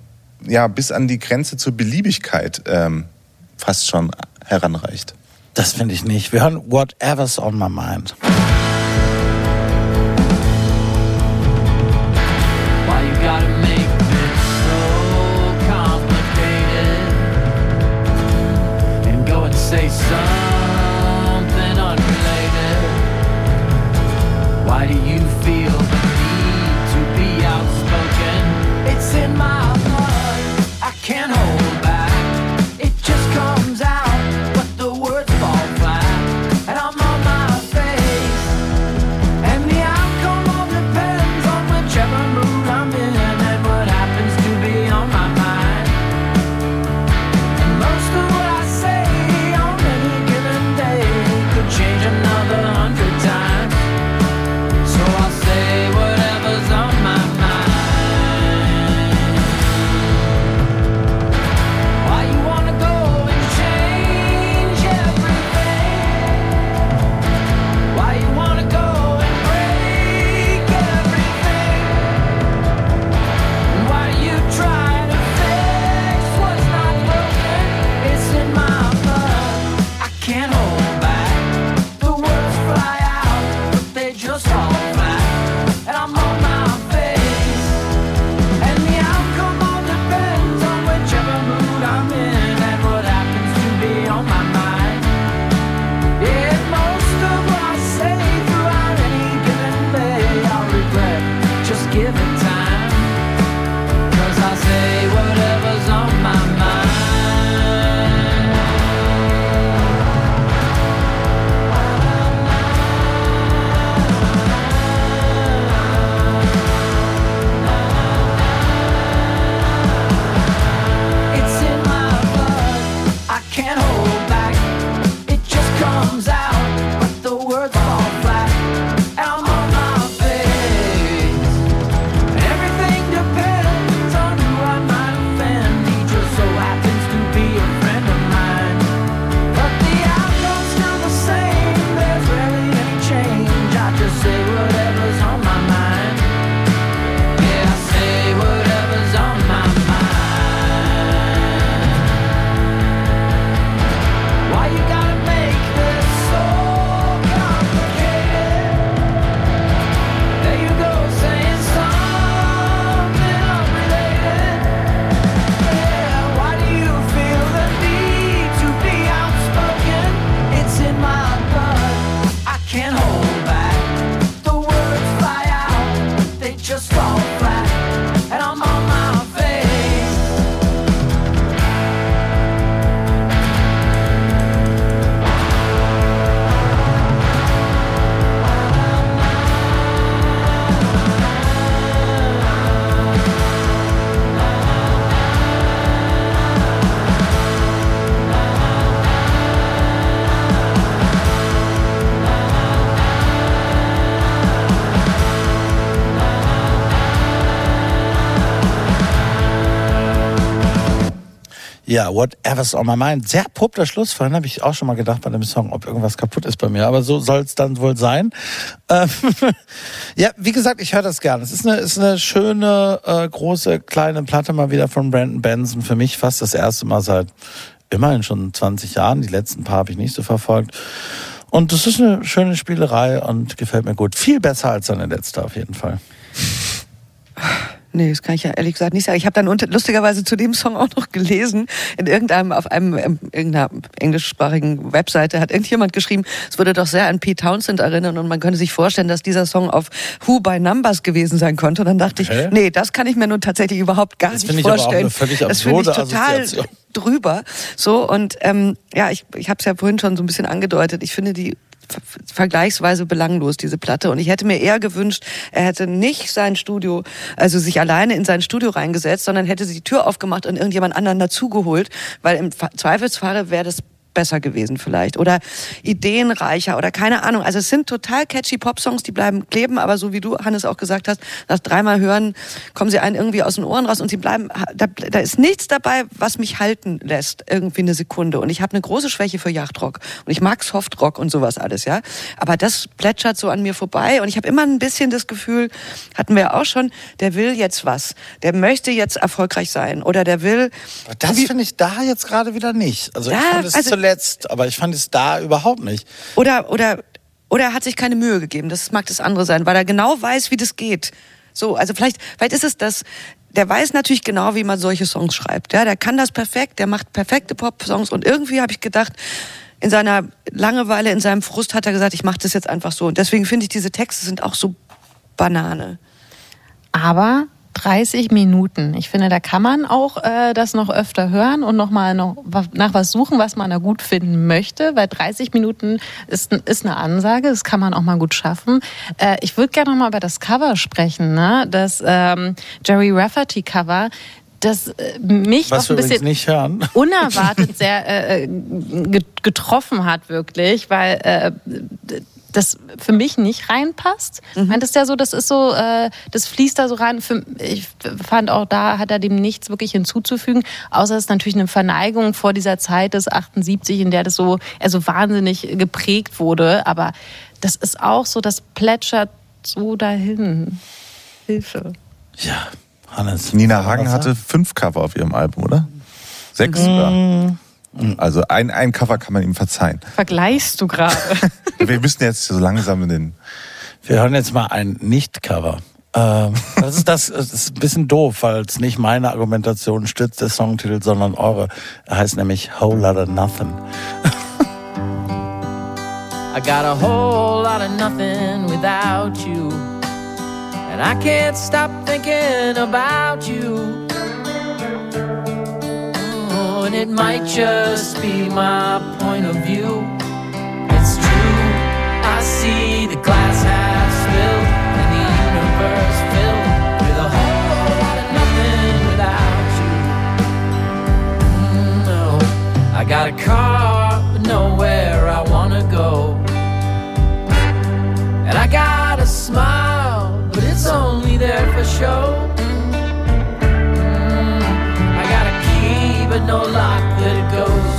ja bis an die Grenze zur Beliebigkeit ähm, fast schon heranreicht. Das finde ich nicht. Wir hören Whatever's on my mind. Why you Ja, Whatever's on my mind. Sehr abrupter Schluss. Vorhin habe ich auch schon mal gedacht bei dem Song, ob irgendwas kaputt ist bei mir. Aber so soll es dann wohl sein. Ähm, ja, wie gesagt, ich höre das gerne. Es ist eine, ist eine schöne, äh, große, kleine Platte mal wieder von Brandon Benson. Für mich fast das erste Mal seit immerhin schon 20 Jahren. Die letzten paar habe ich nicht so verfolgt. Und das ist eine schöne Spielerei und gefällt mir gut. Viel besser als seine letzte auf jeden Fall. Nee, das kann ich ja ehrlich gesagt nicht sagen. Ich habe dann unter, lustigerweise zu dem Song auch noch gelesen, in irgendeinem, auf einem, ähm, irgendeiner englischsprachigen Webseite hat irgendjemand geschrieben, es würde doch sehr an Pete Townsend erinnern und man könnte sich vorstellen, dass dieser Song auf Who by Numbers gewesen sein konnte. Und dann dachte ich, Hä? nee, das kann ich mir nun tatsächlich überhaupt gar Das nicht ich aber auch vorstellen. eine das finde ich total drüber. So, und ähm, ja, ich, ich habe es ja vorhin schon so ein bisschen angedeutet. Ich finde die vergleichsweise belanglos, diese Platte. Und ich hätte mir eher gewünscht, er hätte nicht sein Studio, also sich alleine in sein Studio reingesetzt, sondern hätte sie die Tür aufgemacht und irgendjemand anderen dazugeholt, weil im Fa- Zweifelsfalle wäre das besser gewesen vielleicht oder ideenreicher oder keine Ahnung. Also es sind total catchy Popsongs, die bleiben kleben, aber so wie du, Hannes, auch gesagt hast, nach dreimal hören kommen sie einen irgendwie aus den Ohren raus und sie bleiben, da, da ist nichts dabei, was mich halten lässt, irgendwie eine Sekunde. Und ich habe eine große Schwäche für Yachtrock und ich mag Softrock und sowas alles, ja. Aber das plätschert so an mir vorbei und ich habe immer ein bisschen das Gefühl, hatten wir ja auch schon, der will jetzt was, der möchte jetzt erfolgreich sein oder der will Das finde ich da jetzt gerade wieder nicht. Also ich Ja, fand es also- zuletzt, aber ich fand es da überhaupt nicht. Oder, oder, oder er hat sich keine Mühe gegeben. Das mag das andere sein, weil er genau weiß, wie das geht. So, also vielleicht, vielleicht ist es das, der weiß natürlich genau, wie man solche Songs schreibt. Ja, der kann das perfekt, der macht perfekte Pop-Songs und irgendwie habe ich gedacht, in seiner Langeweile, in seinem Frust hat er gesagt, ich mache das jetzt einfach so. Und deswegen finde ich, diese Texte sind auch so Banane. Aber 30 Minuten. Ich finde, da kann man auch äh, das noch öfter hören und noch mal noch nach was suchen, was man da gut finden möchte, weil 30 Minuten ist, ist eine Ansage, das kann man auch mal gut schaffen. Äh, ich würde gerne noch mal über das Cover sprechen, ne? das ähm, Jerry Rafferty Cover, das äh, mich Was auch ein bisschen unerwartet sehr äh, äh, ge- getroffen hat, wirklich, weil äh, das für mich nicht reinpasst. Mhm. Meintest ja so, das ist so, äh, das fließt da so rein. Für, ich fand auch da hat er dem nichts wirklich hinzuzufügen, außer es ist natürlich eine Verneigung vor dieser Zeit des 78, in der das so, also wahnsinnig geprägt wurde. Aber das ist auch so, das plätschert so dahin. Hilfe. Ja, Hannes. Nina Hagen hatte fünf Cover auf ihrem Album, oder? Sechs sogar. Also ein, ein Cover kann man ihm verzeihen. Vergleichst du gerade? Wir müssen jetzt so langsam in den. Wir hören jetzt mal ein Nicht-Cover. Ähm, das, ist das, das ist ein bisschen doof, weil es nicht meine Argumentation stützt, der Songtitel, sondern eure. Er heißt nämlich Whole Lotta Nothing. I got a whole lot of nothing without you. And I can't stop thinking about you. And it might just be my point of view. It's true, I see the glass half filled and the universe filled with a whole lot of nothing without you. Mm, no, I got a car, but nowhere I wanna go. And I got a smile, but it's only there for show. But no lock that it goes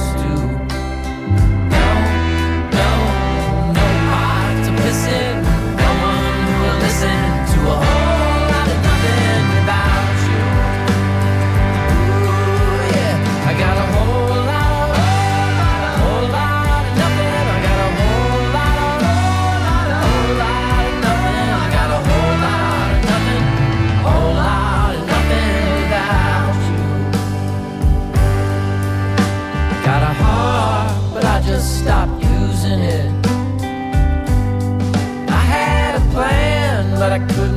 I couldn't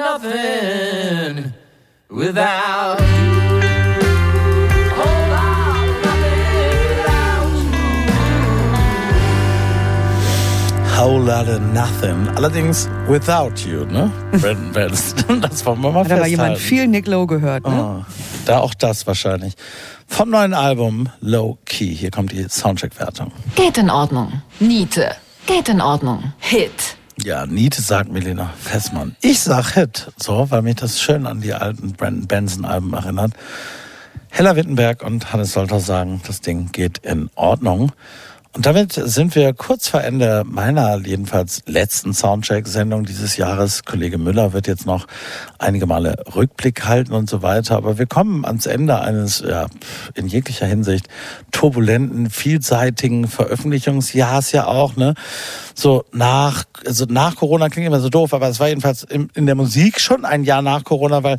of nothing without you. Whole lot of nothing without you. Whole lot of nothing. Allerdings without you, ne? Brandon Benson. Das wollen wir mal Hat aber festhalten. jemand viel Nick Lowe gehört, ne? Ah, da auch das wahrscheinlich. Vom neuen Album Low Key. Hier kommt die Soundcheck-Wertung. Geht in Ordnung. Niete. Geht in Ordnung. Hit. Ja, Niete sagt Milena Fessmann. Ich sag Hit, so, weil mich das schön an die alten Brandon Benson-Alben erinnert. Hella Wittenberg und Hannes Solter sagen, das Ding geht in Ordnung. Und damit sind wir kurz vor Ende meiner jedenfalls letzten Soundcheck-Sendung dieses Jahres. Kollege Müller wird jetzt noch einige Male Rückblick halten und so weiter. Aber wir kommen ans Ende eines ja, in jeglicher Hinsicht turbulenten, vielseitigen Veröffentlichungsjahrs ja auch. Ne? So nach, also nach Corona klingt immer so doof, aber es war jedenfalls in, in der Musik schon ein Jahr nach Corona, weil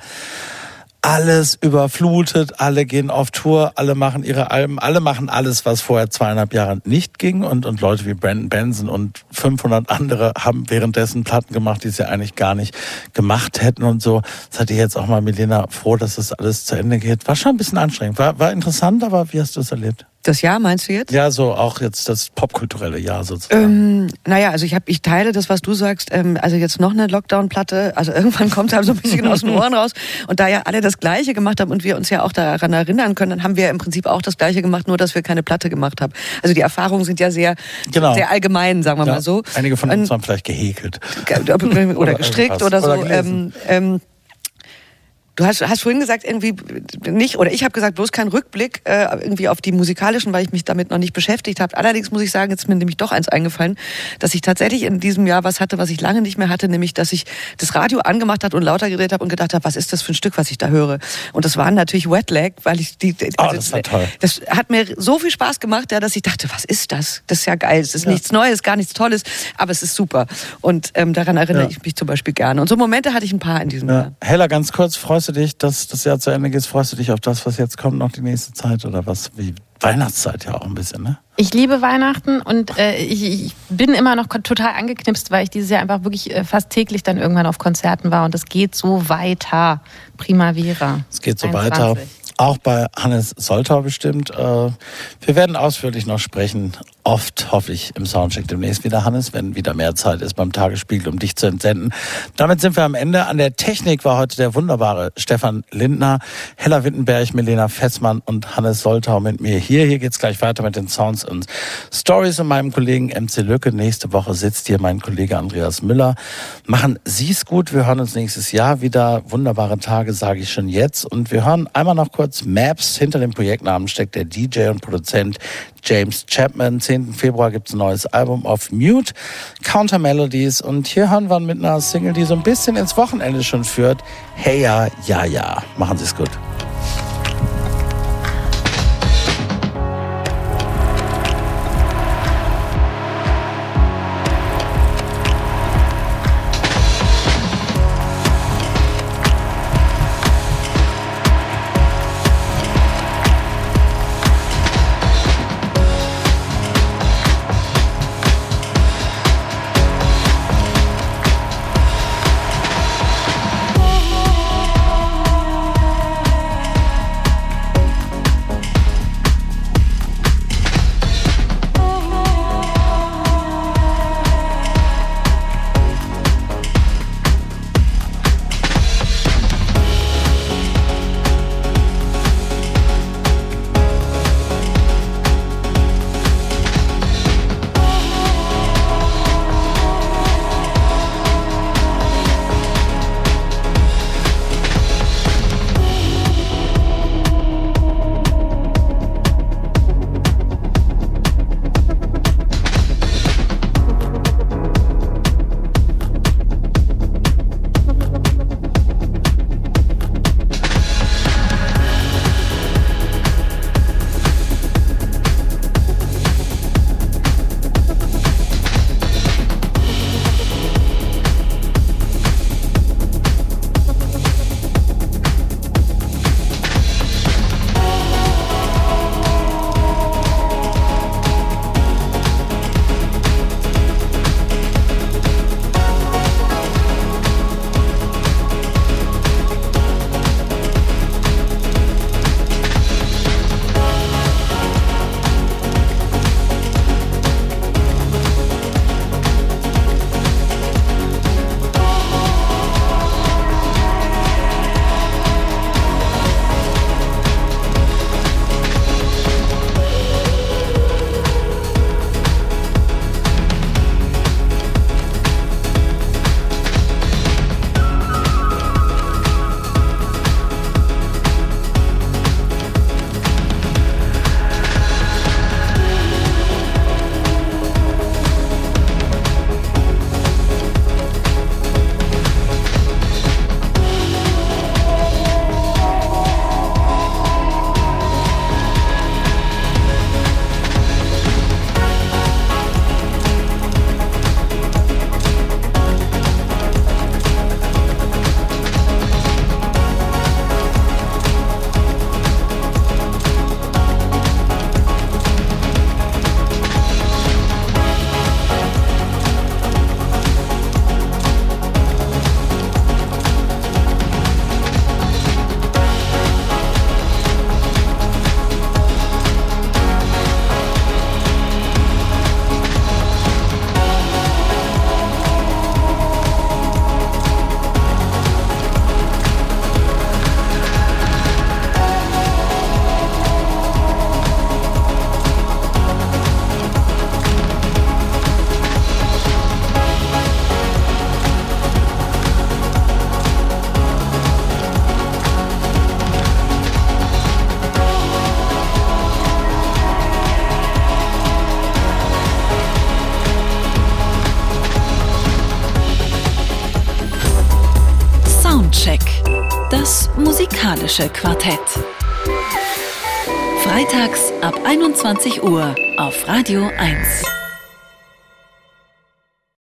alles überflutet, alle gehen auf Tour, alle machen ihre Alben, alle machen alles, was vorher zweieinhalb Jahre nicht ging und, und Leute wie Brandon Benson und 500 andere haben währenddessen Platten gemacht, die sie eigentlich gar nicht gemacht hätten und so. Seid ihr jetzt auch mal, Milena, froh, dass das alles zu Ende geht? War schon ein bisschen anstrengend, war, war interessant, aber wie hast du es erlebt? Das Jahr meinst du jetzt? Ja, so auch jetzt das popkulturelle Jahr sozusagen. Ähm, naja, also ich hab, ich teile das, was du sagst. Ähm, also jetzt noch eine Lockdown-Platte. Also irgendwann kommt halt so ein bisschen aus den Ohren raus. Und da ja alle das Gleiche gemacht haben und wir uns ja auch daran erinnern können, dann haben wir im Prinzip auch das Gleiche gemacht, nur dass wir keine Platte gemacht haben. Also die Erfahrungen sind ja sehr, Genau. sehr allgemein, sagen wir Ja, mal so. Einige von uns Und- haben vielleicht gehäkelt. oder, Oder gestrickt oder so. Oder ähm, ähm, Du hast, hast vorhin gesagt, irgendwie nicht, oder ich habe gesagt, bloß kein Rückblick äh, irgendwie auf die musikalischen, weil ich mich damit noch nicht beschäftigt habe. Allerdings muss ich sagen, jetzt ist mir nämlich doch eins eingefallen, dass ich tatsächlich in diesem Jahr was hatte, was ich lange nicht mehr hatte, nämlich, dass ich das Radio angemacht hat und lauter geredet habe und gedacht habe, was ist das für ein Stück, was ich da höre? Und das waren natürlich Wet Leg, weil ich die, die Oh, das war toll. das hat mir so viel Spaß gemacht, ja, dass ich dachte, was ist das? Das ist ja geil. Es ist nichts Neues, gar nichts Tolles, aber es ist super. Und ähm, daran erinnere Ja. ich mich zum Beispiel gerne. Und so Momente hatte ich ein paar in diesem Ja. Jahr. Hella, ganz kurz, freust du dich, dass das Jahr zu Ende geht? Freust du dich auf das, was jetzt kommt, noch die nächste Zeit? Oder was? Wie Weihnachtszeit ja auch ein bisschen, ne? Ich liebe Weihnachten und äh, ich, ich bin immer noch total angeknipst, weil ich dieses Jahr einfach wirklich äh, fast täglich dann irgendwann auf Konzerten war und es geht so weiter. Primavera. Es geht so 21. weiter. Auch bei Hannes Soltau bestimmt. Äh, Wir werden ausführlich noch sprechen. Oft hoffe ich im Soundcheck demnächst wieder, Hannes, wenn wieder mehr Zeit ist beim Tagesspiegel, um dich zu entsenden. Damit sind wir am Ende. An der Technik war heute der wunderbare Stefan Lindner, Hella Wittenberg, Milena Fetzmann und Hannes Soltau mit mir hier. Hier geht's gleich weiter mit den Sounds und Stories und meinem Kollegen MC Lücke. Nächste Woche sitzt hier mein Kollege Andreas Müller. Machen Sie's gut. Wir hören uns nächstes Jahr wieder. Wunderbare Tage, sage ich schon jetzt. Und wir hören einmal noch kurz Maps. Hinter dem Projektnamen steckt der DJ und Produzent James Chapman. 10. Februar gibt's ein neues Album auf Mute, Counter Melodies. Und hier hören wir mit einer Single, die so ein bisschen ins Wochenende schon führt. Hey ja, ja, ja. Machen Sie's gut. Musikalische Quartett. Freitags ab 21 Uhr auf Radio 1.